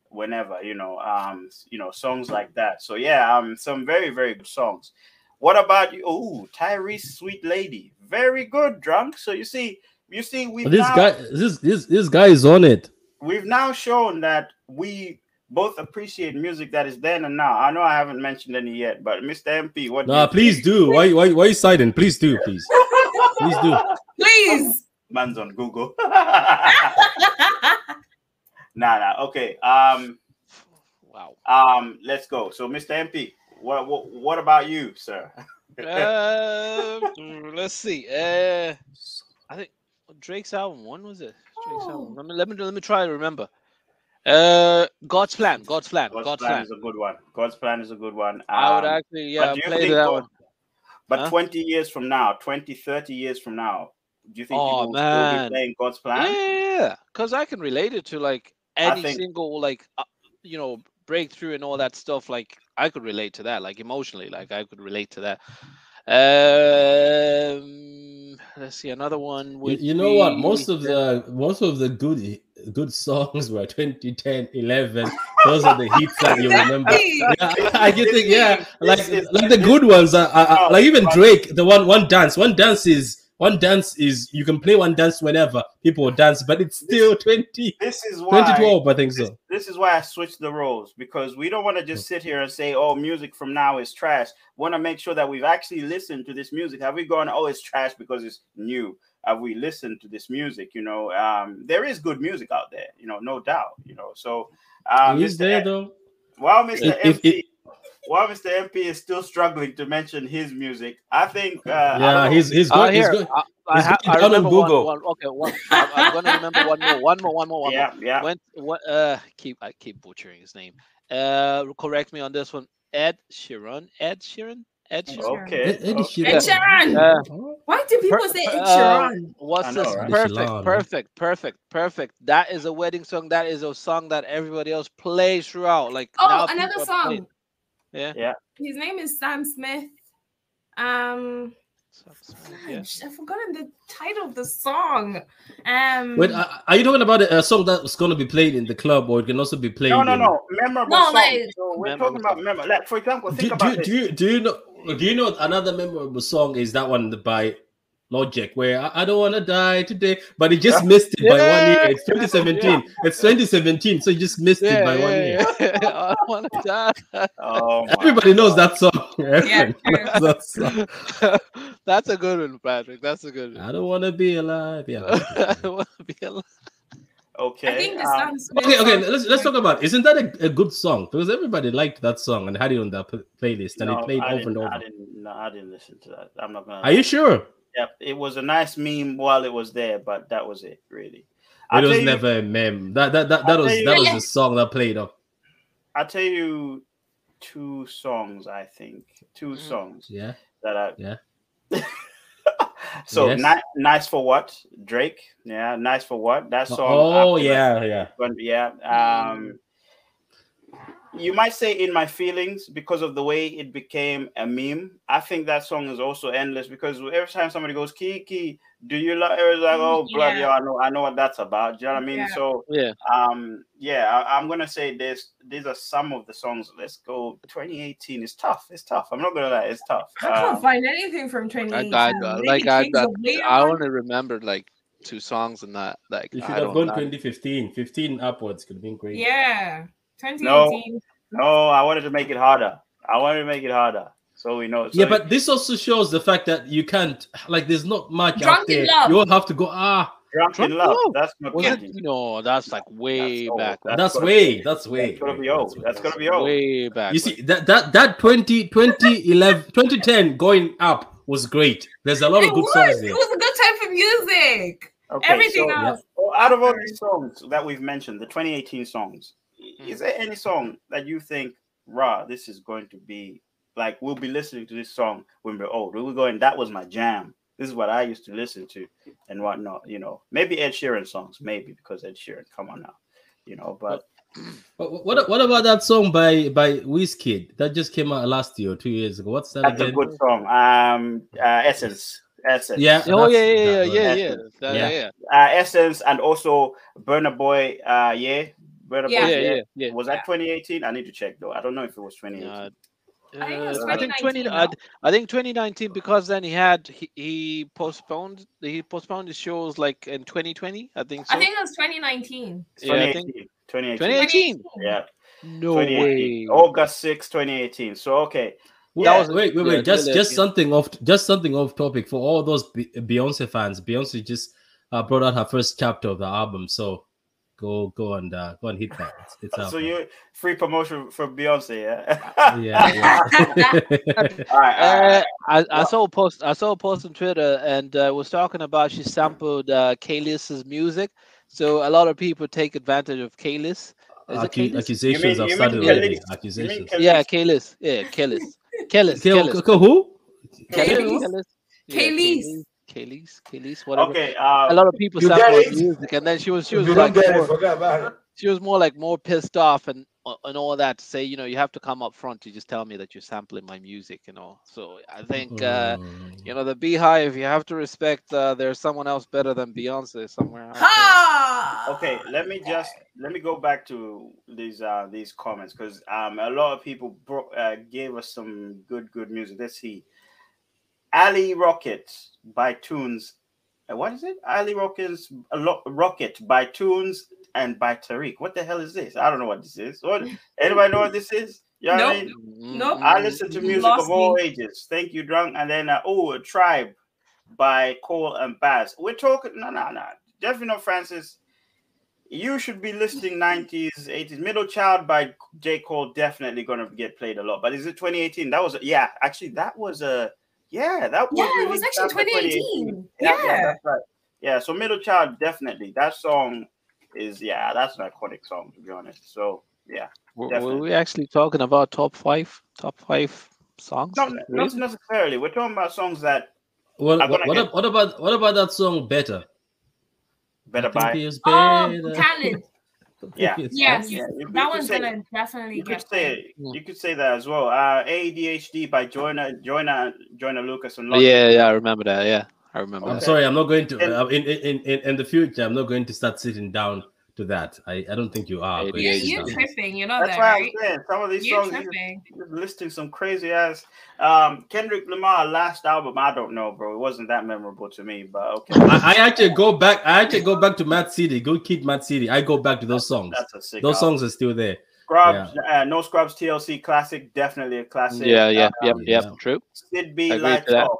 whenever. You know, um, you know, songs like that. So yeah, um, some very very good songs. What about you? Oh, Tyrese, Sweet Lady, very good, drunk. So you see, you see, we this now, guy, this this this guy is on it. We've now shown that we both appreciate music that is then and now. I know I haven't mentioned any yet, but Mr. MP, what? Nah, please do. Why, why, why are you siding? Please do, please, please do. Please. Man's on Google. nah, nah. Okay. Um. Wow. Um. Let's go. So, Mr. MP, what, what, what about you, sir? uh, let's see. Uh, I think Drake's album. When was it? Drake's oh. album. Let me, let me let me try to remember. Uh, God's plan. God's plan. God's, God's plan, plan, is a good one. God's plan is a good one. Um, I would um, actually, yeah, play that one. But huh? 20 years from now, 20, 30 years from now, do you think oh, people man. will be playing God's plan? Yeah, because I can relate it to like any think... single like uh, you know breakthrough and all that stuff. Like I could relate to that, like emotionally, like I could relate to that. Um, let's see another one. You, you, know what? Most of the most of the good good songs were 2010, 11. Those are the hits that you remember. Yeah, I get it. Yeah, like like the good ones are, are, are like even oh, Drake. The one one dance, one dance is one dance is you can play one dance whenever people dance, but it's still 20. This is why 2012, I think so. This, this is why I switched the roles because we don't want to just oh. sit here and say, oh, music from now is trash. want to make sure that we've actually listened to this music. Have we gone, oh, it's trash because it's new? Have we listened to this music? You know, um, there is good music out there, you know, no doubt, you know. So um is there though. Well, Mr. If, if, while Mr. MP is still struggling to mention his music, I think. Uh, yeah, I he's he's good. he's good. I, I, ha- I remember Google. One, one, okay, one, I'm, I'm going to remember one more, one more, one more, one yeah, more. Yeah, When, what, uh, keep I keep butchering his name. Uh, correct me on this one. Ed Sheeran. Ed Sheeran. Ed Sheeran. Okay. Ed, Ed Sheeran. Ed Sheeran. Uh, Why do people per, say Ed Sheeran? Uh, what's know, this? Right? Perfect, perfect, perfect, perfect. That is a wedding song. That is a song that everybody else plays throughout. Like oh, another song. Yeah. Yeah. His name is Sam Smith. Um. Yeah. I've forgotten the title of the song. Um, Wait, are you talking about a song that's going to be played in the club, or it can also be played? No, no, in... no. Memorable no, song. like, so we're memorable talking about memorable. Like for example, think do, about do, do you do you know do you know another memorable song is that one by Logic, where I, I don't want to die today, but he just yeah. missed it yeah. by one year. It's 2017. Yeah. It's 2017, so he just missed it by one year. I don't want to die. Oh, Everybody knows that song. Yeah, that song. That's a good one, Patrick. That's a good one. I don't want to be alive. Yeah. I don't want to be alive. Okay. I think the um, okay, okay. Let's let's talk about. Isn't that a, a, good song? Because everybody liked that song and had it on their playlist, and no, it played I over and over. I didn't. No, I didn't listen to that. I'm not gonna. Are you sure? Yep, it was a nice meme while it was there, but that was it, really. It was you, never a meme. That that that, that was you, that was a song that played up. I'll tell you two songs. I think two mm. songs. Yeah. That I yeah. so yes. ni- nice for what Drake? Yeah, nice for what that song. Oh yeah, yeah, but yeah. Um, you might say in my feelings because of the way it became a meme. I think that song is also endless because every time somebody goes Kiki, do you like? It's like oh bloody, yeah. I know, I know what that's about. Do you know what I mean? Yeah. So yeah, um, yeah, I, am gonna say this. These are some of the songs. Let's go. 2018 is tough. It's tough. I'm not gonna lie, it's tough. I can't um, find anything from 2018. I, I, like I, I, I only remembered like two songs and that. Like you should have gone 2015, 15 upwards could have been great. Yeah. 2018. No, no, I wanted to make it harder. I wanted to make it harder. So we know. So yeah, but this also shows the fact that you can't like there's not much Drunk out there. Love. You will have to go, ah. Drunk, Drunk in love. love. That's not was it, No, that's like way that's back. That's, that's way. That's way. That's gonna be old. That's gonna be old. Way back. You see that that that 20, 2011, 2010 going up was great. There's a lot it of good was. songs there. It was a good time for music. Okay, Everything so, else. Yeah. Well, out of all these songs that we've mentioned, the 2018 songs, mm. is there any song that you think raw, this is going to be like we'll be listening to this song when we're old. We're going, that was my jam. This is what I used to listen to and whatnot. You know, maybe Ed Sheeran songs, maybe because Ed Sheeran, come on now, you know. But what what about that song by by Wizkid that just came out last year or two years ago? What's that That's again? a good song. Um, uh, Essence. Essence. Yeah. Oh yeah, yeah, yeah, yeah, yeah, yeah. yeah. Uh, Essence and also Burna Boy. Uh, yeah, yeah. yeah, yeah, yeah, Was that 2018? I need to check though. I don't know if it was 2018. Uh, I think, uh, I think 20 I, I, think 2019 because then he had he, he, postponed he postponed his shows like in 2020 I think so. I think it was 2019 yeah, 2018. 2018 2018 yeah. No way. August 6 2018 so okay. Yeah, was, wait wait wait just just something off just something off topic for all those Beyonce fans. Beyonce just uh, brought out her first chapter of the album so go go and uh, go and hit that. It's, it's out. So you free promotion for Beyonce, yeah? yeah. yeah. all right. Uh, I, I saw a post. I saw a post on Twitter, and uh, was talking about she sampled uh, Kelis's music. So a lot of people take advantage of Kelis. Accu- accusations have started already. Accusations. Yeah, Kelis. Yeah, Kelis. Kelis. Kelis. Who? Kelis. Kelis. Kelis, Kaylee's, whatever. Okay. Uh, a lot of people sample music, and then she was she was like more, she was more like more pissed off and uh, and all that to say, you know, you have to come up front to just tell me that you're sampling my music, you know. So I think, uh, you know, the BeyHive, you have to respect. Uh, there's someone else better than Beyonce somewhere. Ha! Okay, let me just let me go back to these uh these comments because um a lot of people bro- uh, gave us some good good music. Let's see. Ali Rocket by Tunes. Uh, what is it? Ali Rockets Rocket by Tunes and by Tariq. What the hell is this? I don't know what this is. What anybody know what this is? You know nope. I mean? Nope. I listen to music of all me. ages. Thank you, drunk. And then uh, oh, a tribe by Cole and Bas. We're talking no no no. Definitely not Francis. You should be listening 90s, 80s. Middle Child by J. Cole definitely gonna get played a lot. But is it 2018? That was yeah, actually that was a yeah, that was yeah, it was actually 2018. 2018. Yeah, yeah. yeah, that's right. Yeah, so Middle Child definitely that song is yeah, that's an iconic song to be honest. So yeah. Were, were we actually talking about top five, top five songs? No, not necessarily. We're talking about songs that. Well, what, what, what, about what about that song "Better"? Better by. Oh, Khalid. yeah. Yes. Yeah. That one's gonna definitely. You could say you could say that as well. Uh, ADHD by Joyner Joyner Joyner Lucas and. Logic. Yeah, yeah, I remember that. Yeah, I remember. I'm sorry, I'm not going to. Uh, in, in in in the future, I'm not going to start sitting down to that. I, I don't think you are. You're, you're tripping, you know That's that, why right? I'm saying some of these you're songs you're listing some crazy ass. Um, Kendrick Lamar last album, I don't know, bro. It wasn't that memorable to me, but okay. I, I actually go back. I actually go back to Mad City. Go Kid, Mad City. I go back to those songs. That's a sick. Those album. songs are still there. Scrubs, yeah. uh, no Scrubs TLC classic, definitely a classic. Yeah, yeah, yep, yep, yeah. true. Sid B Lights Off.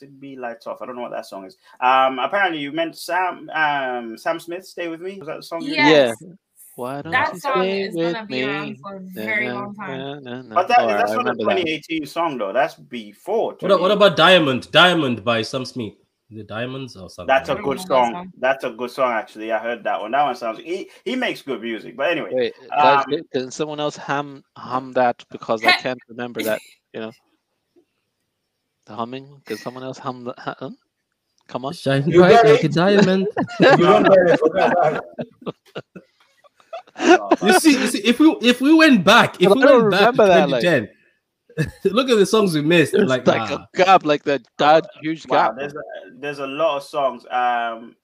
Sid B Lights Off. I don't know what that song is. Um, apparently you meant Sam um Sam Smith, Stay With Me. Was that the song? Yes. Yeah. Why don't that song is gonna be around for a very na, long time. Na, na, but that, oh, that's not a 2018 that. song though. That's before. What, what, about Diamond? Diamond by Sam Smith. The Diamonds or something. That's a good song. song. That's a good song, actually. I heard that one. That one sounds. He, he makes good music. But anyway, Wait, um, can someone else hum hum that because I can't remember that. You know. The humming? Can someone else hum the hum? Come on. Shine you bright like a diamond. you see, you see, if we if we went back, if we went back to 2010, like, look at the songs we missed. It's like, like a gap, like that, that huge wow, gap. There's a, there's a lot of songs. Um,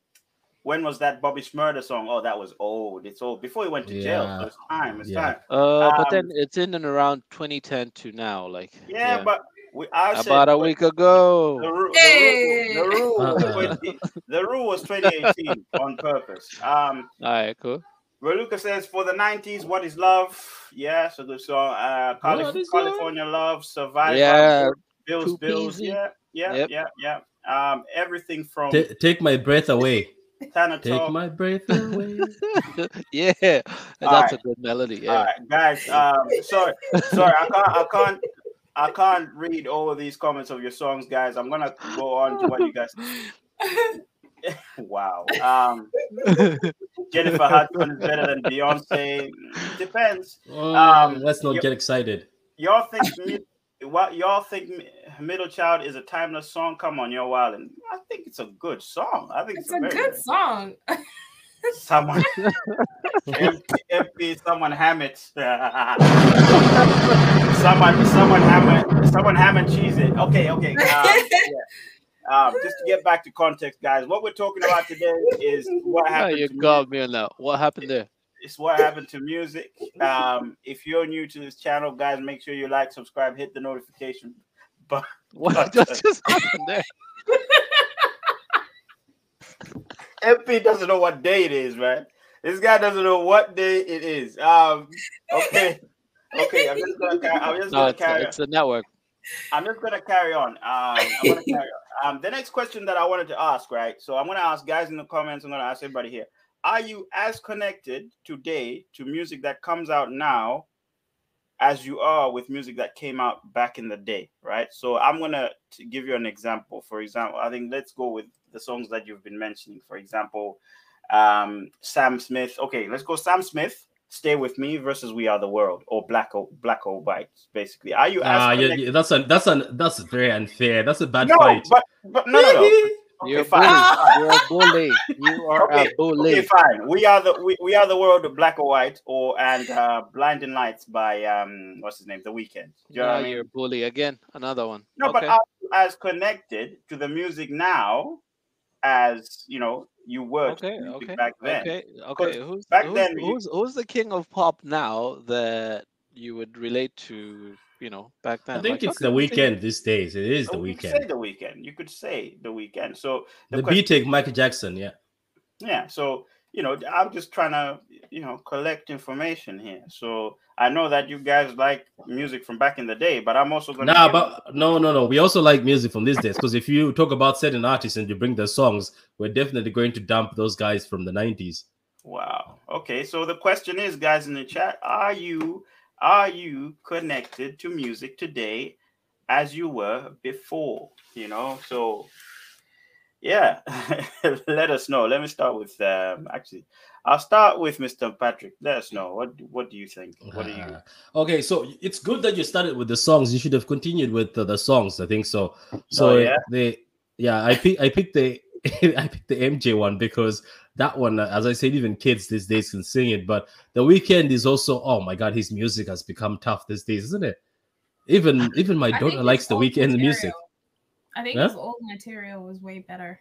when was that Bobby Shmurda song? Oh, that was old. It's old. Before he went to yeah. jail. So it's time. It's yeah. time. Uh, um, but then it's in and around 2010 to now. Like yeah, yeah. but we, I About a week ago. The, rule, hey. the, rule, the, rule, 20, the rule was 2018 on purpose. Um, All right, cool. Lucas says for the 90s, what is love? Yeah, so good song. Uh, Calif- California love? love, Survivor, yeah, Bills, Bills, yeah, yeah, yep. yeah, yeah. Um, everything from T- take my breath away. Tana Take talk. my breath away. yeah, that's right. a good melody. Yeah, All right, guys. Um, sorry, sorry, I can't, I can't, I can't read all of these comments of your songs, guys. I'm gonna go on to what you guys. wow. Um, Jennifer Hudson is better than Beyonce. Depends. Um, let's not get excited. Y'all think what y'all think Middle Child is a timeless song? Come on, you're wild. And I think it's a good song. I think it's, it's a, a good, good song. Someone MP, someone ham Hammett. someone someone Hammett someone Hammett cheese it. Okay, okay. Uh, yeah. Um, just to get back to context, guys, what we're talking about today is what happened. you got me now. What happened there? It's what happened to music. Um, if you're new to this channel, guys, make sure you like, subscribe, hit the notification. But what just happened there? MP doesn't know what day it is, man. This guy doesn't know what day it is. Um, okay, okay. I'm just gonna. I'm just no, gonna it's, carry. It's on. a network. I'm just gonna carry on. Um, I'm gonna carry on. Um, the next question that I wanted to ask, right? So I'm gonna ask guys in the comments. I'm gonna ask everybody here. Are you as connected today to music that comes out now as you are with music that came out back in the day, right? So I'm gonna give you an example. For example, I think let's go with the songs that you've been mentioning. For example, um, Sam Smith. Okay, let's go. Sam Smith. Stay with me versus We Are the World or Black or Black or White. Basically, are you? Ah, uh, yeah, yeah, that's a that's a that's very unfair. That's a bad no, fight. But but no, no, no. Okay, You're fine. You're a bully. You are okay. a bully. Okay, fine. We are the we, we are the world of black or white or and uh blinding lights by um what's his name? The Weeknd. You yeah, you're a bully again. Another one. No, okay. but as connected to the music now as you know you were okay, okay, back then. Okay, okay. Who's back who's, then? Who's you, who's the king of pop now that you would relate to? You know, back then. I think like, it's okay, the Weeknd these days. It is oh, the Weeknd. Say the Weeknd. You could say the Weeknd. So the, the question, beat Michael Jackson. Yeah. Yeah. So you know, I'm just trying to, you know, collect information here. So I know that you guys like music from back in the day, but I'm also going to. Nah, but no, no, no. We also like music from these days because if you talk about certain artists and you bring their songs, we're definitely going to dump those guys from the 90s. Wow. Okay. So the question is, guys in the chat, are you are you connected to music today as you were before? You know, so yeah, let us know. Let me start with um, actually, I'll start with Mr. Patrick. Let us know what what do you think? What do you? okay, so it's good that you started with the songs. You should have continued with the, the songs. I think so. So oh, yeah? the yeah, I pick I picked the I picked the MJ one because that one, as I said, even kids these days can sing it. But the Weeknd is also oh my god, his music has become tough these days, isn't it? Even even my daughter likes the Weeknd music. I think yeah? his old material was way better.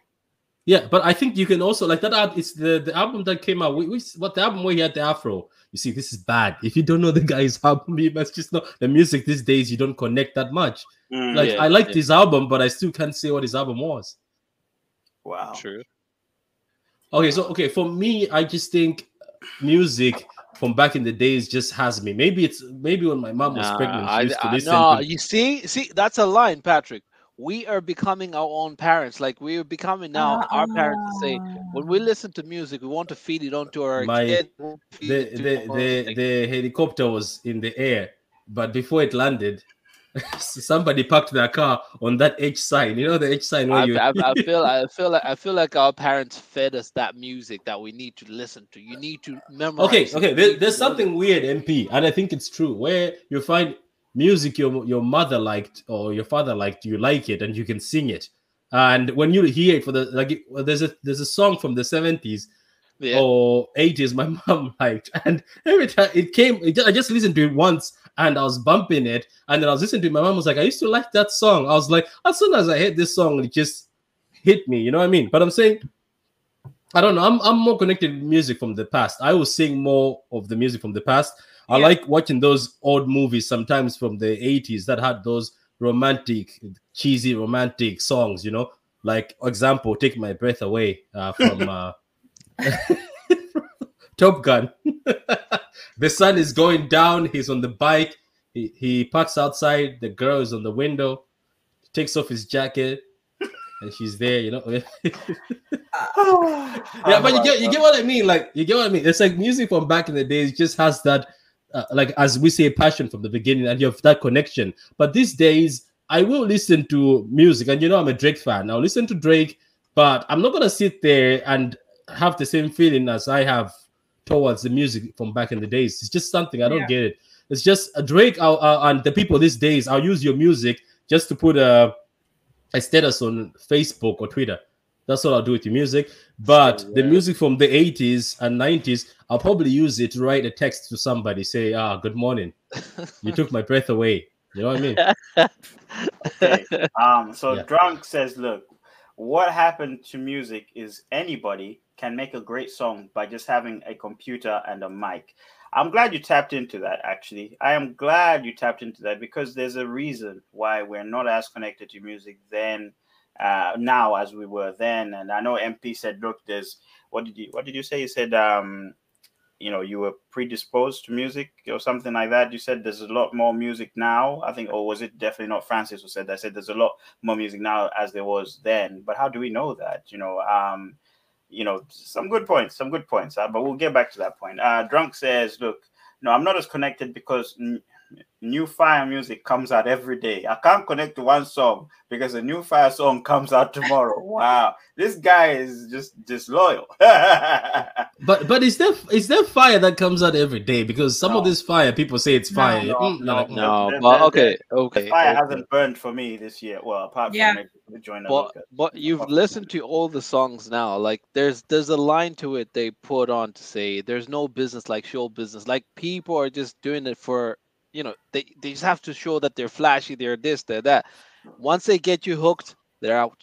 Yeah, but I think you can also like that. It's the the album that came out. We, we what the album where he had the afro. You see, this is bad. If you don't know the guy's album, you must just know the music these days. You don't connect that much. Mm, like yeah, I liked yeah. his album, but I still can't say what his album was. Wow. True. Okay, so okay, for me, I just think music from back in the days just has me. Maybe it's maybe when my mom was nah, pregnant, she used I, to listen. No, to... you see, see, that's a line, Patrick we are becoming our own parents. Like we are becoming now uh, our parents to say when we listen to music, we want to feed it onto our my, kids. The the the, the helicopter was in the air, but before it landed, somebody parked their car on that H sign. You know the H sign where I, you. I, I, feel I feel like I feel like our parents fed us that music that we need to listen to. You need to memorize. Okay, okay. There, there's something weird, MP, and I think it's true. Where you find music your your mother liked or your father liked, you like it and you can sing it. And when you hear it for the like, there's a there's a song from the seventies yeah. or eighties my mom liked, and every time it came, it, I just listened to it once and I was bumping it, and then I was listening to it. My mom was like, "I used to like that song." I was like, as soon as I heard this song, it just hit me. You know what I mean? But I'm saying. I don't know. I'm, I'm more connected with music from the past. I will sing more of the music from the past. I like watching those old movies sometimes from the 80s that had those romantic, cheesy romantic songs, you know, like example, Take My Breath Away uh, from uh, Top Gun. the sun is going down, he's on the bike, he, he parks outside, the girl is on the window, takes off his jacket, and she's there, you know. yeah, but you get you get what I mean. Like you get what I mean. It's like music from back in the days just has that uh, like as we say passion from the beginning and you have that connection. But these days i will listen to music and you know i'm a drake fan. I'll listen to drake but i'm not gonna sit there and have the same feeling as i have towards the music from back in the days. It's just something i don't yeah. get it. It's just a drake uh, uh, and the people these days i'll use your music just to put a, a status on facebook or twitter that's what I'll do with your music. But the music from the 80s and 90s, I'll probably use it to write a text to somebody, say, ah, good morning. You took my breath away. You know what I mean? okay. Um, so yeah. Drunk says, look, what happened to music is anybody can make a great song by just having a computer and a mic. I'm glad you tapped into that, actually. I am glad you tapped into that because there's a reason why we're not as connected to music then uh, now as we were then. And I know MP said, look, there's what did you what did you say? You said um, you know you were predisposed to music or something like that. You said there's a lot more music now. I think, or was it definitely not Francis who said that? I said there's a lot more music now as there was then. But how do we know that? You know, um, you know, some good points, some good points. Uh, but we'll get back to that point. Uh, Drunk says, look, no, I'm not as connected because new fire music comes out every day. I can't connect to one song because a new fire song comes out tomorrow. wow, this guy is just disloyal. but but is there is there fire that comes out every day? Because some no. of this fire, people say it's fire. No, no, no, no, no. but okay, okay. fire okay. hasn't burned for me this year. Well, apart yeah. from maybe join but, but you've listened to all the songs now. Like there's there's a line to it they put on to say there's no business like show business. Like people are just doing it for you know they, they just have to show that they're flashy they're this they're that once they get you hooked they're out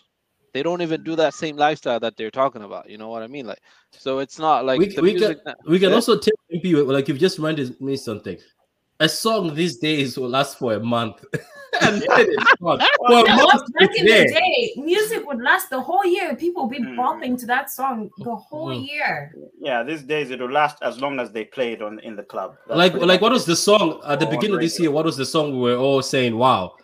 They don't even do that same lifestyle that they're talking about. You know what I mean? Like, so it's not like we, we can that, we can yeah? also tell people like you've just reminded me something. A song these days will last for a month. and yeah. well, well, back in the day, music would last the whole year. People would be mm. bopping to that song the whole mm. year. Yeah, these days it'll last as long as they play it on in the club. That's like, like what was the song at the beginning of this year? What was the song we were all saying? Wow,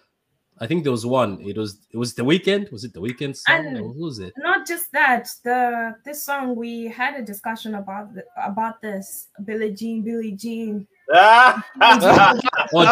I think there was one. It was it was the Weeknd. Was it the Weeknd song? And who was it? Not just that. The this song we had a discussion about the, about this Billie Jean, Billie Jean. Oh,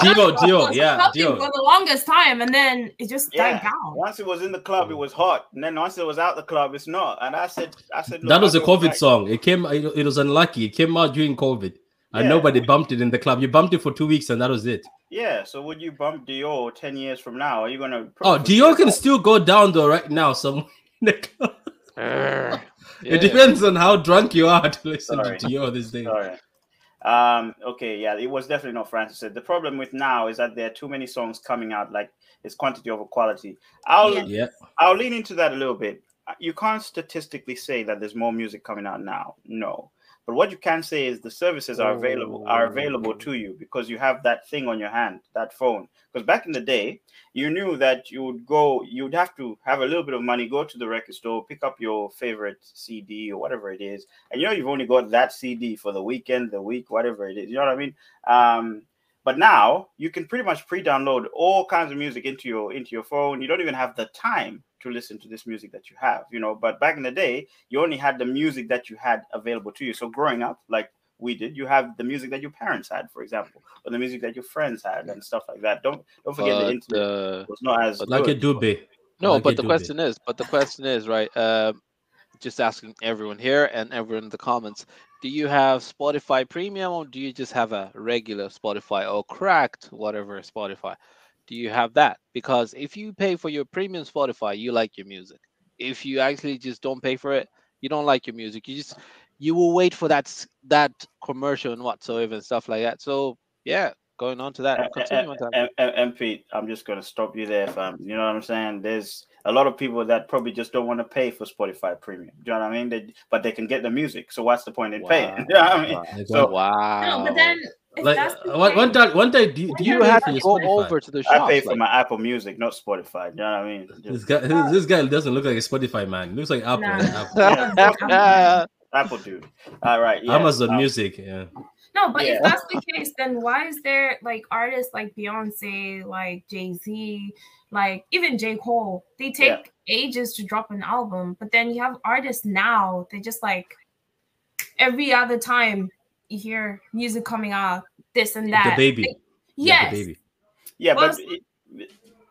Dior, Dior, yeah, Dior. For the longest time, and then it just yeah. died down. Once it was in the club, it was hot, and then once it was out the club, it's not. And I said, I said, that was a COVID song. It came. It was unlucky. It came out during COVID, and yeah. nobody bumped it in the club. You bumped it for two weeks, and that was it. Yeah, so would you bump Dior ten years from now? Are you gonna? Oh, Dior can still go down though right now. Some uh, yeah. it depends on how drunk you are to listen Sorry. to Dior this day. Sorry. Um. Okay. Yeah, it was definitely not Francis said. The problem with now is that there are too many songs coming out. Like it's quantity over quality. I'll yeah. I'll lean into that a little bit. You can't statistically say that there's more music coming out now. No. But what you can say is the services are available are available to you because you have that thing on your hand, that phone. Because back in the day, you knew that you would go, you'd have to have a little bit of money, go to the record store, pick up your favorite CD or whatever it is, and you know you've only got that CD for the weekend, the week, whatever it is. You know what I mean? Um, but now you can pretty much pre-download all kinds of music into your into your phone. You don't even have the time to listen to this music that you have, you know. But back in the day, you only had the music that you had available to you. So growing up, like we did, you have the music that your parents had, for example, or the music that your friends had and stuff like that. Don't don't forget but, the internet uh, was not as like it do be. No, like but the question be. is, but the question is, right? Uh, just asking everyone here and everyone in the comments do you have spotify premium or do you just have a regular spotify or cracked whatever spotify do you have that? Because if you pay for your premium Spotify, you like your music. If you actually just don't pay for it, you don't like your music. You just you will wait for that that commercial and whatsoever and stuff like that. So yeah, going on to that. Continue on to MP, I'm just gonna stop you there, fam. You know what I'm saying? There's a lot of people that probably just don't want to pay for Spotify Premium. Do you know what I mean? They, but they can get the music. So what's the point in wow. paying? You know what I mean? Wow. So wow. No, but then like one, one time, one day, do, do you, have to go over to the shop? I pay for like, my Apple Music, not Spotify. Do you know what I mean? Just, this guy, this guy doesn't look like a Spotify man. He looks like Apple. Nah. Apple. Apple dude. All right. Yeah. Amazon um, Music. Yeah. No, but yeah. if that's the case, then why is there like artists like Beyonce, like Jay Z, like even J Cole? They take yeah. ages to drop an album, but then you have artists now. They just like every other time you hear music coming out, this and that. The baby. Like, yes. Yeah, the baby. Yeah, but it,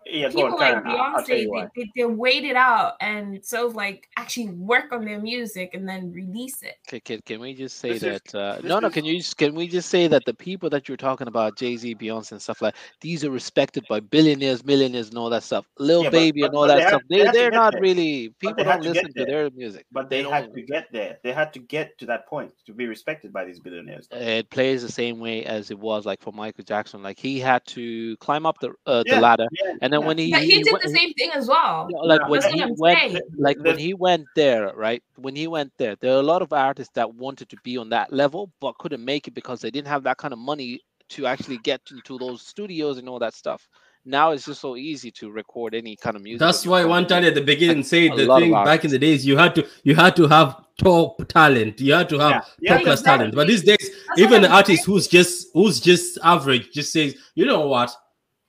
yeah, people on, like Beyonce, they, they, they, wait it out and so like actually work on their music and then release it. Can, can, can we just say this that? Is, uh, no, no. Can you just can we just say that the people that you're talking about, Jay Z, Beyonce, and stuff like these are respected by billionaires, millionaires, and all that stuff. Lil yeah, Baby but, and all that have, stuff. They, they they're not there. really people don't listen to, to their music. But they, they had to get there. They had to get to that point to be respected by these billionaires. It plays the same way as it was like for Michael Jackson. Like he had to climb up the uh, the ladder, and then when he, but he, he did the same thing as well. You know, like when he went, like when he went there, right? When he went there, there are a lot of artists that wanted to be on that level but couldn't make it because they didn't have that kind of money to actually get into those studios and all that stuff. Now it's just so easy to record any kind of music. That's why one time at the beginning said the thing back in the days you had to you had to have top talent. You had to have yeah. top yeah, class exactly. talent. But these days, That's even the artist who's just who's just average just says, you know what,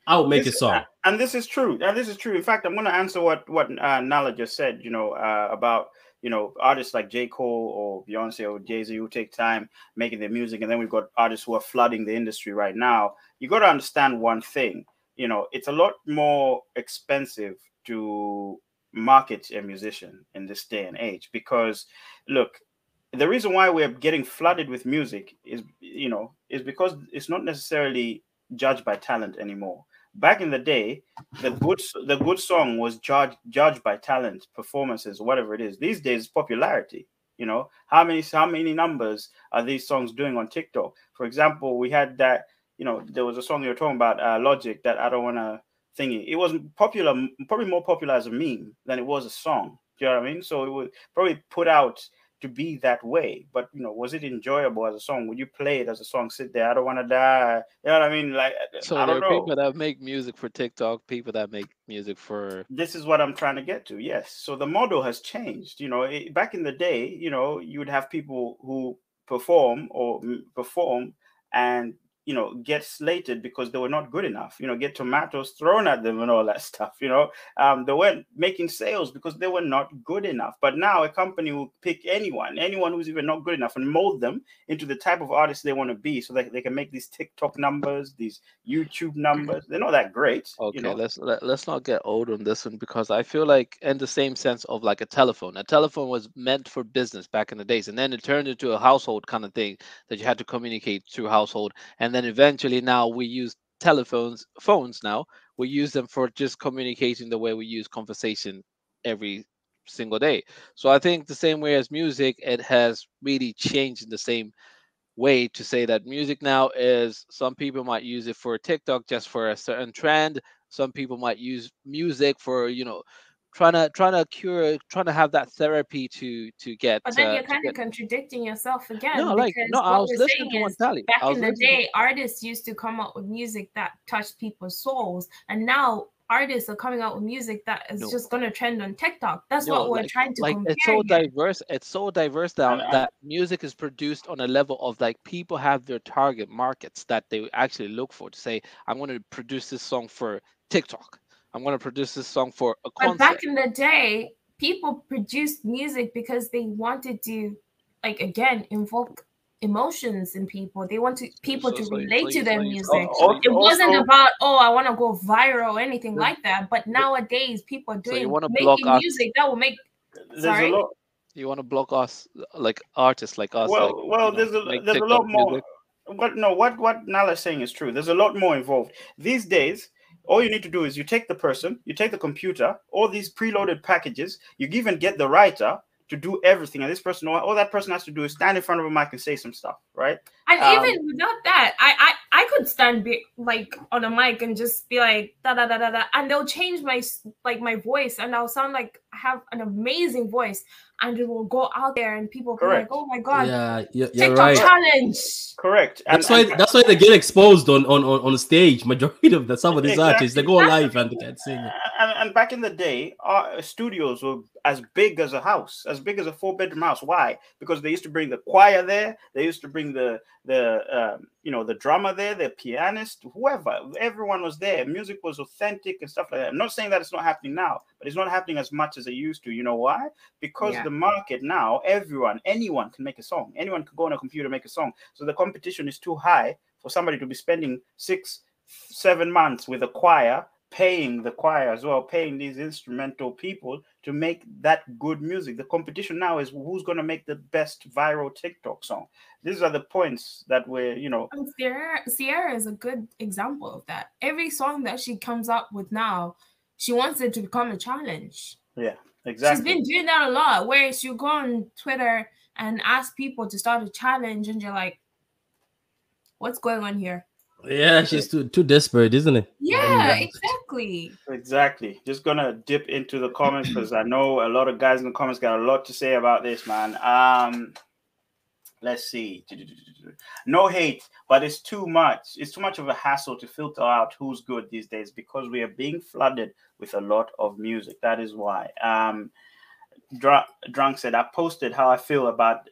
I'll make this, a song and this is true. And this is true. In fact, I'm going to answer what what uh, Nala just said. You know uh, about you know artists like J Cole or Beyonce or Jay Z who take time making their music, and then we've got artists who are flooding the industry right now. You got to understand one thing. You know, it's a lot more expensive to market a musician in this day and age because, look, the reason why we're getting flooded with music is you know is because it's not necessarily judged by talent anymore back in the day, the good the good song was judged judged by talent, performances, whatever it is. These days, popularity. You know, how many how many numbers are these songs doing on TikTok? For example, we had that. You know, there was a song you were talking about, uh, Logic, that I don't want to thingy. It was popular, probably more popular as a meme than it was a song. Do you know what I mean? So it was probably put out to be that way. But you know, was it enjoyable as a song? Would you play it as a song? Sit there, I don't want to die. You know what I mean? Like, so I there are know. people that make music for TikTok, people that make music for. This is what I'm trying to get to. Yes. So the model has changed. You know, it, back in the day, you know, you would have people who perform or perform and you know, get slated because they were not good enough, you know, get tomatoes thrown at them and all that stuff, you know. Um, they weren't making sales because they were not good enough. But now a company will pick anyone, anyone who's even not good enough and mold them into the type of artist they want to be so that they can make these TikTok numbers, these YouTube numbers. They're not that great. Okay, you know? let's let, let's not get old on this one because I feel like in the same sense of like a telephone. A telephone was meant for business back in the days, and then it turned into a household kind of thing that you had to communicate through household. And then eventually now we use telephones phones now. We use them for just communicating the way we use conversation every single day. So i think the same way as music it has really changed in the same way to say that music now is some people might use it for tiktok just for a certain trend. Some people might use music for you know trying to trying to cure trying to have that therapy to to get but then uh, you're kind of contradicting yourself again no like no i was listening to one tally back in the day to... artists used to come up with music that touched people's souls and now artists are coming out with music that is no. just going to trend on TikTok. That's no, what we're like, trying to like. Compare it's so here. diverse. It's so diverse now that music is produced on a level of like people have their target markets that they actually look for to say, I'm going to produce this song for TikTok. I'm going to produce this song for a concert. But back in the day, people produced music because they wanted to, like, again, invoke emotions in people. They wanted people so, to so, relate so to their music. Also, it wasn't also, about oh, I want to go viral or anything yeah. like that. But nowadays, people are doing so you making music us. that will make. Sorry. You want to block us, like artists like us? Well, like, well, there's know, a there's a lot more. Music. What no, what what Nala's saying is true. There's a lot more involved these days all you need to do is you take the person, you take the computer, all these preloaded packages, you even get the writer to do everything. And this person, all that person has to do is stand in front of a mic and say some stuff, right? And um, even without that, I, I I could stand be, like on a mic and just be like da da da da da, and they'll change my like my voice, and I'll sound like have an amazing voice and it will go out there and people will be like, "Oh my god, yeah, you're, you're TikTok right. challenge." Correct. And, that's why and, that's why they get exposed on on on, on stage. Majority of the some of these exactly. artists they go live and they can't sing. And, and back in the day, our studios were as big as a house, as big as a four bedroom house. Why? Because they used to bring the choir there. They used to bring the the um, you know the drummer there, the pianist, whoever. Everyone was there. Music was authentic and stuff like that. I'm not saying that it's not happening now, but it's not happening as much as it used to. You know why? Because yeah. the market now, everyone, anyone can make a song. Anyone can go on a computer make a song. So the competition is too high for somebody to be spending six, seven months with a choir paying the choir as well, paying these instrumental people to make that good music. The competition now is who's going to make the best viral TikTok song. These are the points that we're, you know. And Sierra, Ciara is a good example of that. Every song that she comes up with now, she wants it to become a challenge. Yeah, exactly. She's been doing that a lot, where she'll go on Twitter and ask people to start a challenge, and you're like, what's going on here? Yeah, she's too too desperate, isn't it? Yeah, exactly. Exactly. Just gonna dip into the comments because I know a lot of guys in the comments got a lot to say about this, man. Um, let's see. No hate, but it's too much. It's too much of a hassle to filter out who's good these days because we are being flooded with a lot of music. That is why. Um, Drunk said, I posted how I feel about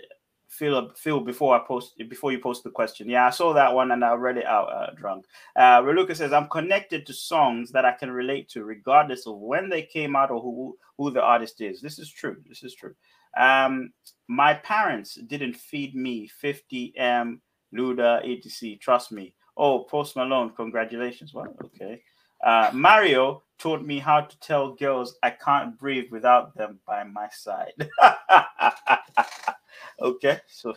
feel feel before I post before you post the question. Yeah, I saw that one and I read it out uh, drunk. Uh, Reluca says I'm connected to songs that I can relate to, regardless of when they came out or who who the artist is. This is true. This is true. Um, my parents didn't feed me 50m Luda etc. Trust me. Oh, Post Malone, congratulations. Well, okay. Uh, Mario taught me how to tell girls I can't breathe without them by my side. okay, so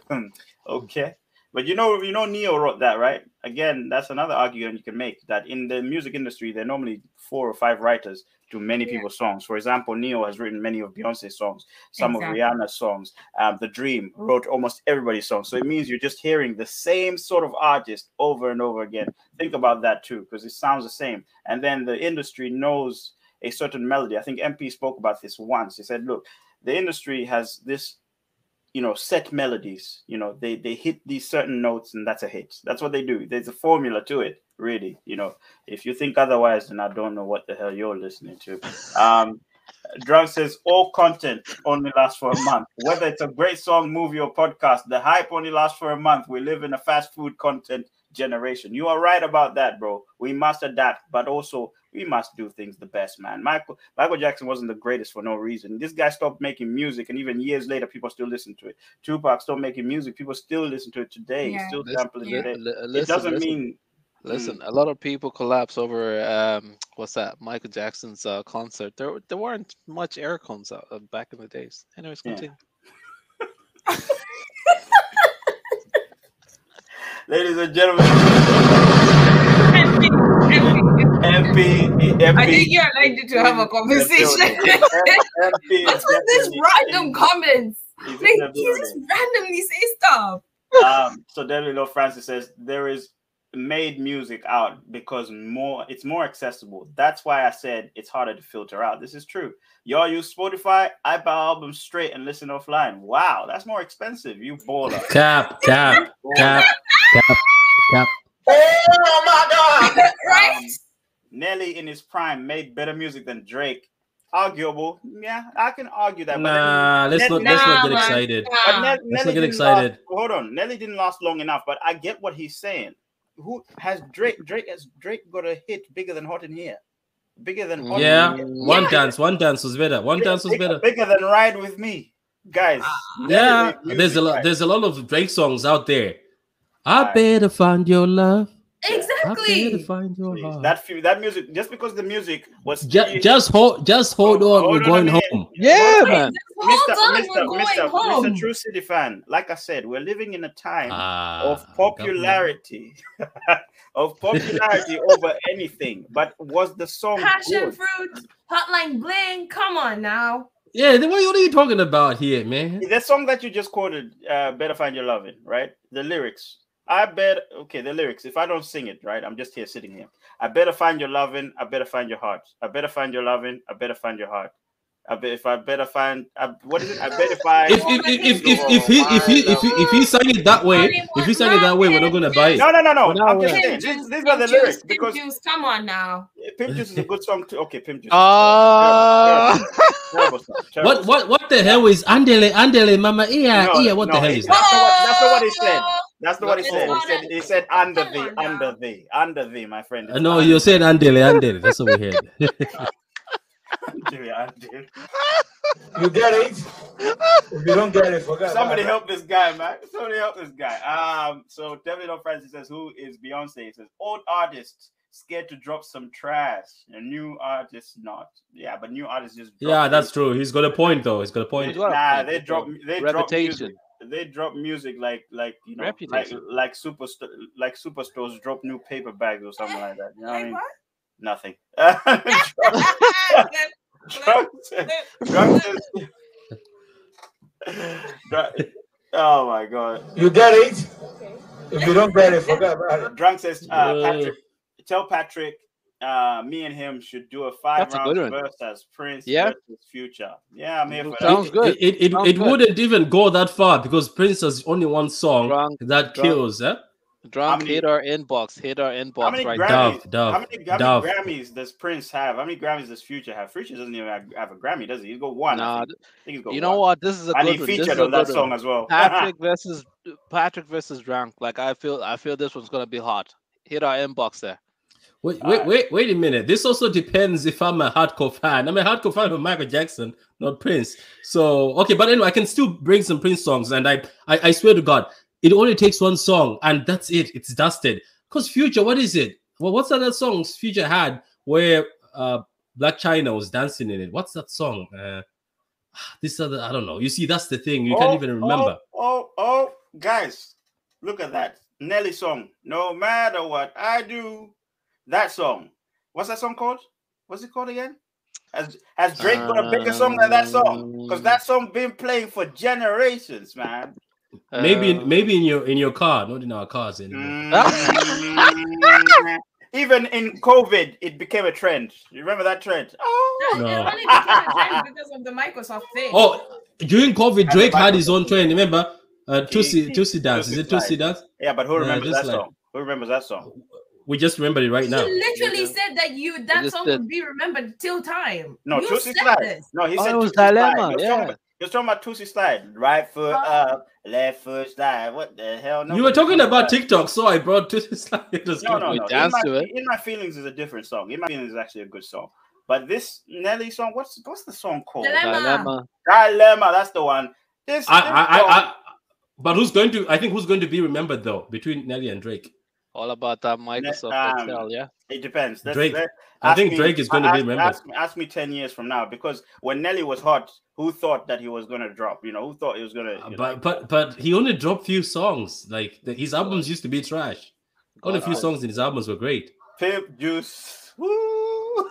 okay, but you know, you know, Ne-Yo wrote that, right? Again, that's another argument you can make that in the music industry, there are normally four or five writers to many yeah. people's songs. For example, Ne-Yo has written many of Beyonce's songs, some exactly. of Rihanna's songs. Um, the Dream wrote almost everybody's songs. So it means you're just hearing the same sort of artist over and over again. Think about that too, because it sounds the same. And then the industry knows a certain melody. I think MP spoke about this once. He said, "Look, the industry has this." You know, set melodies. You know, they they hit these certain notes, and that's a hit. That's what they do. There's a formula to it, really. You know, if you think otherwise, then I don't know what the hell you're listening to. Um, Drunk says all content only lasts for a month. Whether it's a great song, movie, or podcast, the hype only lasts for a month. We live in a fast food content generation. You are right about that, bro. We must adapt, but also we must do things the best, man. Michael Michael Jackson wasn't the greatest for no reason. This guy stopped making music, and even years later, people still listen to it. Tupac stopped making music, people still listen to it today. Yeah. Still sampling yeah. it. Listen, it doesn't listen. mean Listen, a lot of people collapse over um, what's that? Michael Jackson's uh, concert. There, there weren't much air cones out, uh, back in the days. Anyways, continue. Yeah. Ladies and gentlemen, MP, MP, I think you're like to have a conversation. What's with this random comments? Like, he just randomly say stuff. Um, so Debbie Love Francis says there is made music out because more it's more accessible. That's why I said it's harder to filter out. This is true. Y'all use Spotify, I buy albums straight and listen offline. Wow, that's more expensive. You baller. Cap, cap, cap, cap, cap. Oh my god! right? Um, Nelly in his prime made better music than Drake. Arguable, yeah, I can argue that. Nah, let's not let's not get excited. Nah. Let's not get excited. Last, hold on, Nelly didn't last long enough, but I get what he's saying who has Drake? Drake has Drake got a hit bigger than Hot in Here, bigger than Hot yeah. One yeah. dance, one dance was better. One dance was bigger, better. Bigger than Ride with Me, guys. Ah. Yeah, there's a lot. There's a lot of Drake songs out there. I right. better find your love. Exactly. find your heart. That that music, just because the music was just, just hold, just hold on. Hold we're going home. Yeah, man. Mr. Mr. Mr. Mr. True City fan, like I said, we're living in a time ah, of popularity, of popularity over anything. But was the song Passion good? Fruit, Hotline Bling? Come on now. Yeah, what, what are you talking about here, man? The song that you just quoted, uh, "Better Find Your Loving," right? The lyrics I bet okay, the lyrics. If I don't sing it, right, I'm just here sitting here. I better find your loving, I better find your heart. I better find your loving, I better find your heart. I bet if I better find I, what is it? I bet if I if if if if, if, he if he if he if he sang it that way, if he sang it that way, we're not gonna buy it. No, no, no, no. I'm just saying these, these are the lyrics because juice, come on now. Pimp Juice is a good song too. Okay, Pimp Juice. Uh, what what what the hell is Andele Andele Mama Iya Iya? What the hell is that? That's not what he said. That's not what he said. He said he said under the under the under the my friend. No, you said andele andele. That's what we heard. you get it? If you don't get it, forget Somebody help this guy, man. Somebody help this guy. Um, so David Francis says, Who is Beyonce? He says, Old artists scared to drop some trash. A new artist not. Yeah, but new artists just Yeah, that's true. He's got a point though. He's got a point. Nah, they drop they drop Reputation. drop they drop music like like you know like like super like superstores drop new paper bags or something like that. You know what I mean? Nothing. oh my god. You get it? If you don't get it, forget about it. Drunk says uh, Patrick. Tell Patrick uh, me and him should do a five round versus Prince yeah. versus Future. Yeah, I mean, sounds good. It it, it, sounds it good. wouldn't even go that far because Prince has only one song drunk, that drunk. kills. Eh? Drunk many, hit our inbox. Hit our inbox right now. Dove, Dove, how many, how Dove. many Grammys does Prince have? How many Grammys does Future have? Future doesn't even have, have a Grammy, does he? He's got one. Nah, you one. know what? This is a and he featured on that song as well. Patrick versus Patrick versus Drunk. Like I feel, I feel this one's gonna be hot. Hit our inbox there. Wait, wait, wait, wait a minute. This also depends if I'm a hardcore fan. I'm a hardcore fan of Michael Jackson, not Prince. So okay, but anyway, I can still bring some Prince songs, and I, I, I swear to God, it only takes one song, and that's it. It's dusted. Cause Future, what is it? Well, what's that, that song Future had where uh Blac Chyna was dancing in it? What's that song? Uh, this other, I don't know. You see, that's the thing. You oh, can't even remember. Oh, oh, oh, guys, look at that Nelly song. No matter what I do, that song. What's that song called? What's it called again? Has has Drake got a bigger song than that song? Because that song been playing for generations, man. Maybe uh, maybe in your in your car, not in our cars anymore. even in COVID, it became a trend. You remember that trend? Oh, no. it only became a trend because of the Microsoft thing. Oh, during COVID, Drake had his own trend. Remember, uh, Toosie Toosie dance. Is it Toosie dance? Yeah, but who remembers that like, song? Who remembers that song? We just remembered it right now. He literally yeah. said that you that song would be remembered till time. No, you Toosie slide. No, he oh, said it was dilemma. Yeah. He was talking about Toosie slide. Right foot uh, up, left foot slide. What the hell? No, you were talking about TikTok, so I brought Toosie slide. no, no, no. In my, in my, feelings is a different song. In my feelings is actually a good song. But this Nelly song, what's what's the song called? Dilemma. Dilemma. That's the one. This. I, this I, I, I, but who's going to? I think who's going to be remembered though between Nelly and Drake. All about that Microsoft um, Excel, yeah. It depends. Let's, Drake. Let, I think me, Drake is going to be remembered. Ask, ask, me ten years from now, because when Nelly was hot, who thought that he was going to drop? You know, who thought he was going to? Uh, but know? but but he only dropped few songs. Like the, his albums used to be trash. Only a few songs in his albums were great. Pimp Juice. Woo! you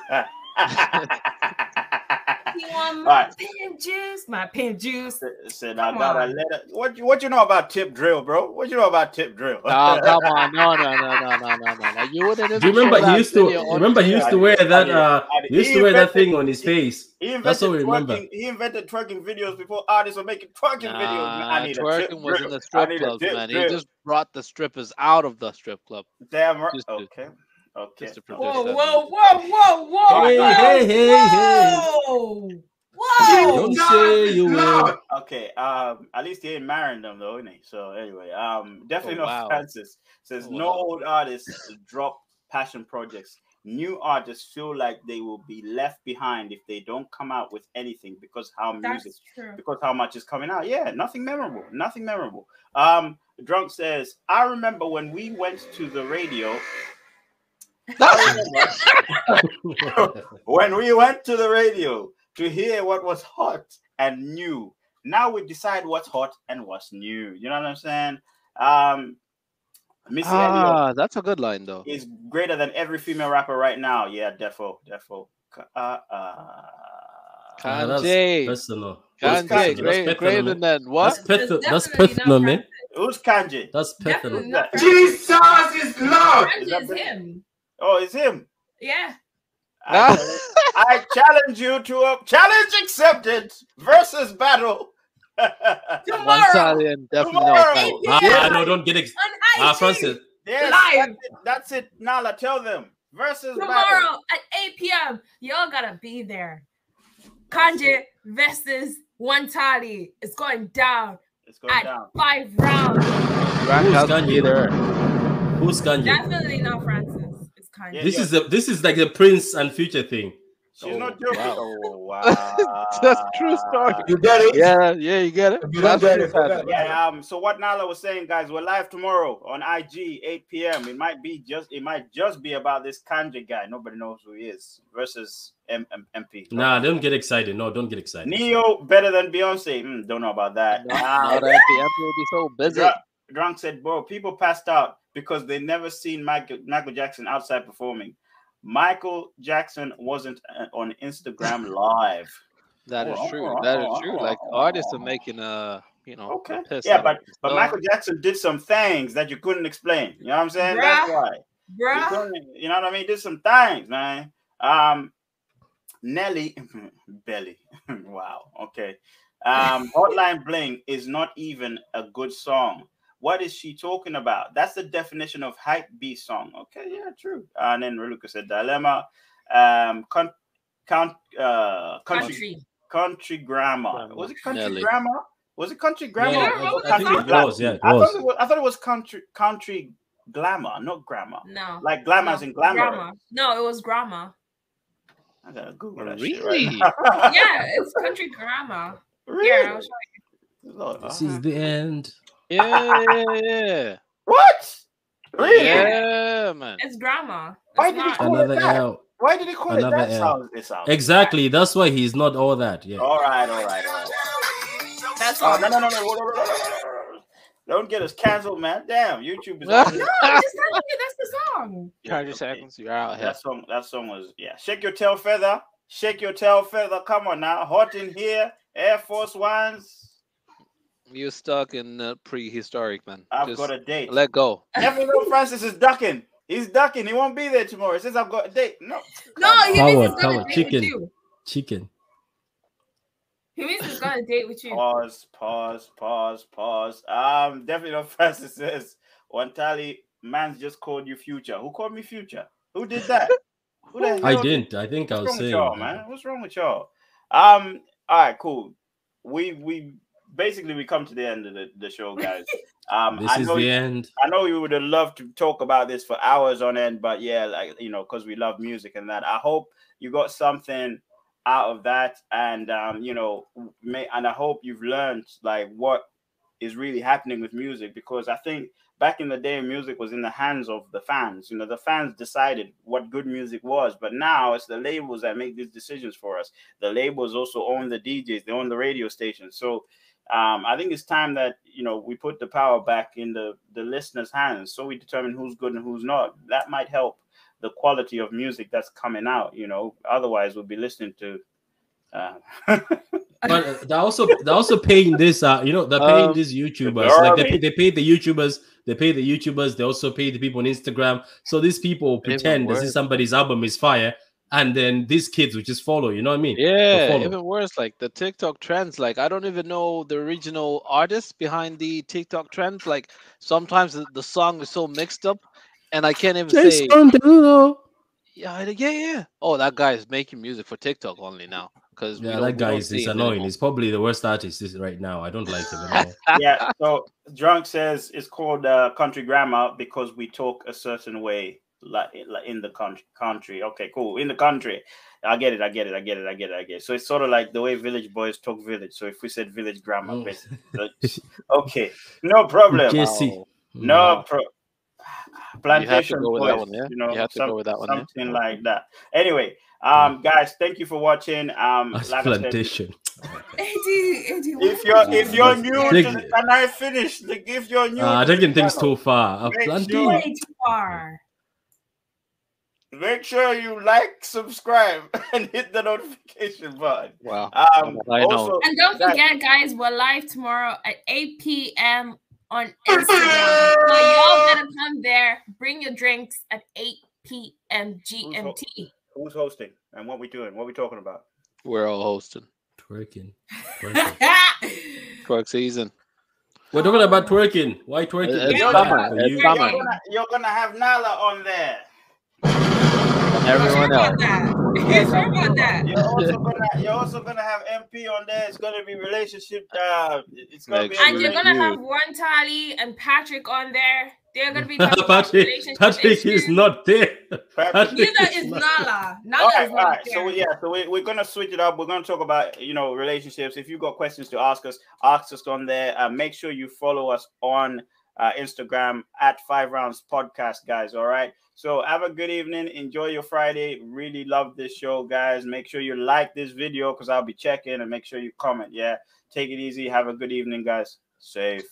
want my right. Pimp juice? My pimp juice. Said I got a letter. What you what you know about tip drill, bro? What you know about tip drill? No, come on, no, no, no, no, no, no, no. You wouldn't. Do you remember he used to? Remember he used to wear that. Uh, he used to wear that thing on his face. That's what we remember. He invented twerking videos before artists were making twerking nah, videos. I need twerking was in the strip clubs, man. Drill. He just brought the strippers out of the strip club. Damn right. Okay. Okay. Whoa, whoa, whoa, whoa, whoa! Hey, hey, hey, hey! Whoa! Whoa! Don't say you will. Okay. Um. At least he ain't marrying them though, isn't he? So anyway, um, definitely oh, wow. Francis says oh, no old artists drop passion projects. New artists feel like they will be left behind if they don't come out with anything because how That's music, true. because how much is coming out. Yeah, nothing memorable. Nothing memorable. Um, drunk says, I remember when we went to the radio when we went to the radio to hear what was hot and new, now we decide what's hot and what's new. You know what I'm saying? Um, Missy ah, Elliott that's a good line though. Is greater than every female rapper right now. Yeah, defo, defo. Uh, uh, Kanye. personal. Kanye, great, greater than what? That's, pet- that's personal, man. Who's Kanye? That's personal. Jesus is Lord. Kanye is him. Oh, it's him. Yeah. I, I challenge you to a challenge accepted versus battle. Tomorrow. One Tomorrow. Ah, no, don't get ex- Ah, Francis. Yes, Live. That's it. That's it. Nala, tell them. Versus Tomorrow battle. at 8 p.m. Y'all gotta be there. Kanye versus Wantali. It's going down. It's going at down. Five rounds. Who's Kanye there? Who's Kanye? Definitely not Francis kind yeah, of. This yeah. is a this is like the Prince and Future thing. She's oh, not joking. Wow. Oh, wow. That's true story. You get it? Yeah, yeah, you get it. You don't get it. Yeah, um, so what Nala was saying, guys, we're live tomorrow on IG, 8 p.m. It might be just it might just be about this Kanye guy. Nobody knows who he is versus M- M- MP. Nah, don't get excited. No, don't get excited. Ne-Yo better than Beyonce. Mm, don't know about that. No, uh, MP, MP will be so busy. Drunk said, bro, people passed out because they never seen Michael, Michael Jackson outside performing. Michael Jackson wasn't uh, on Instagram live. That is true. That is true. Like artists are making a you know okay yeah but but Michael Jackson did some things that you couldn't explain. You know what I'm saying? Bruh, That's why. Bruh. You know what I mean? Did some things, man. Um Nelly Belly. wow. Okay. Um Hotline Bling is not even a good song. What is she talking about? That's the definition of hype beast song. Okay, yeah, true. And then Reluka said dilemma. Um, con, con, uh, country, country, country grammar. Was it country Nelly. grammar? Was it country grammar? Yeah, I, I think it was. Yeah, it I. Thought it was. I thought it was country country glamour, not grammar. No, like glamour no, in glamour. Grammar. No, it was grammar. I gotta Google that really? Right yeah, it's country grammar. Really? Yeah, I'll show you. This is the end. Yeah, yeah, What? Really? Yeah, man. It's drama. Why did he call Another it that? L. Why did he call Another it that? Sounds, it sounds exactly. That's why he's not all that. Yeah. All right, all right, all right. That's all. Oh, no, no, no, no, no, no, no, Don't get us canceled, man. Damn, YouTube is. no, I'm just telling you that's the song. Hundred seconds, you're out. That song, that song was yeah. Shake your tail feather, shake your tail feather. Come on now, hot in here. Air Force Ones. You're stuck in uh, prehistoric, man. I've Just got a date. Let go. Everyone Francis is ducking. He's ducking. He won't be there tomorrow. He says I've got a date. No. No, he Howard, Howard, chicken. Chicken. He means he's got a date with you. Pause, pause, pause, pause. Um, definitely not Francis says Wantali, man's just called you future. Who called me future? Who did that? Who the I didn't. I think I was saying y'all, man. What's wrong with y'all? Um, all right, cool. We we basically we come to the end of the, the show, guys. Um, this I is the you, end. I know you would have loved to talk about this for hours on end, but yeah, like you know, because we love music and that. I hope you got something out of that, and um, you know, may, and I hope you've learned like what is really happening with music because I think back in the day, music was in the hands of the fans. You know, the fans decided what good music was, but now it's the labels that make these decisions for us. The labels also own the DJs, they own the radio stations. So um, I think it's time that you know we put the power back in the the listeners' hands, so we determine who's good and who's not. That might help the quality of music that's coming out. You know, otherwise we'll be listening to. Uh... but they're also they're also paying this. Uh, you know, they're paying um, these YouTubers. Like they pay, they pay the YouTubers. They pay the YouTubers. They also pay the people on Instagram. So these people pretend this is somebody's album is fire, and then these kids will just follow. You know what I mean? Yeah, even worse, like the TikTok trends. Like I don't even know the original artists behind the TikTok trends. Like sometimes the, the song is so mixed up, and I can't even say. Yeah, yeah, yeah. Oh, that guy is making music for TikTok only now. Because yeah, that guy is, is annoying. He's probably the worst artist right now. I don't like him yeah. So drunk says it's called uh, country grammar because we talk a certain way like, like in the country country. Okay cool. In the country. I get it i get it i get it i get it i get it. So it's sort of like the way village boys talk village. So if we said village grammar oh. okay. No problem. JC. no pro plantation you, boys, one, yeah? you know you some, that one, something yeah? like that. Anyway um guys thank you for watching. Um like plantation. Eddie, Eddie, if you're if you're new to, can I finish? Like, if you're new, uh, taking things too far. Way too far. Make sure you like, subscribe, and hit the notification button. Wow. Um, also, and don't forget, guys, we're live tomorrow at 8 p.m. on Instagram. so y'all better come there. Bring your drinks at 8 p.m. GMT. Who's, who's hosting? And what we doing? What we talking about? We're all hosting. Twerking. Twerk season. We're talking about twerking. Why twerking? It's summer. It's you're, summer. You're gonna, you're gonna have Nala on there everyone else. You're also gonna you're also gonna have MP on there. It's gonna be relationship. Uh, it's gonna be and you're gonna have Warren Tally and Patrick on there. They're gonna be Patrick. Patrick is not there. Patrick Neither is Nala. Nala all right, is not all right. There. So yeah, so we, we're gonna switch it up. We're gonna talk about you know relationships. If you've got questions to ask us, ask us on there. Uh, make sure you follow us on uh, Instagram at Five Rounds Podcast, guys. All right. So have a good evening. Enjoy your Friday. Really love this show, guys. Make sure you like this video because I'll be checking and make sure you comment. Yeah. Take it easy. Have a good evening, guys. Safe.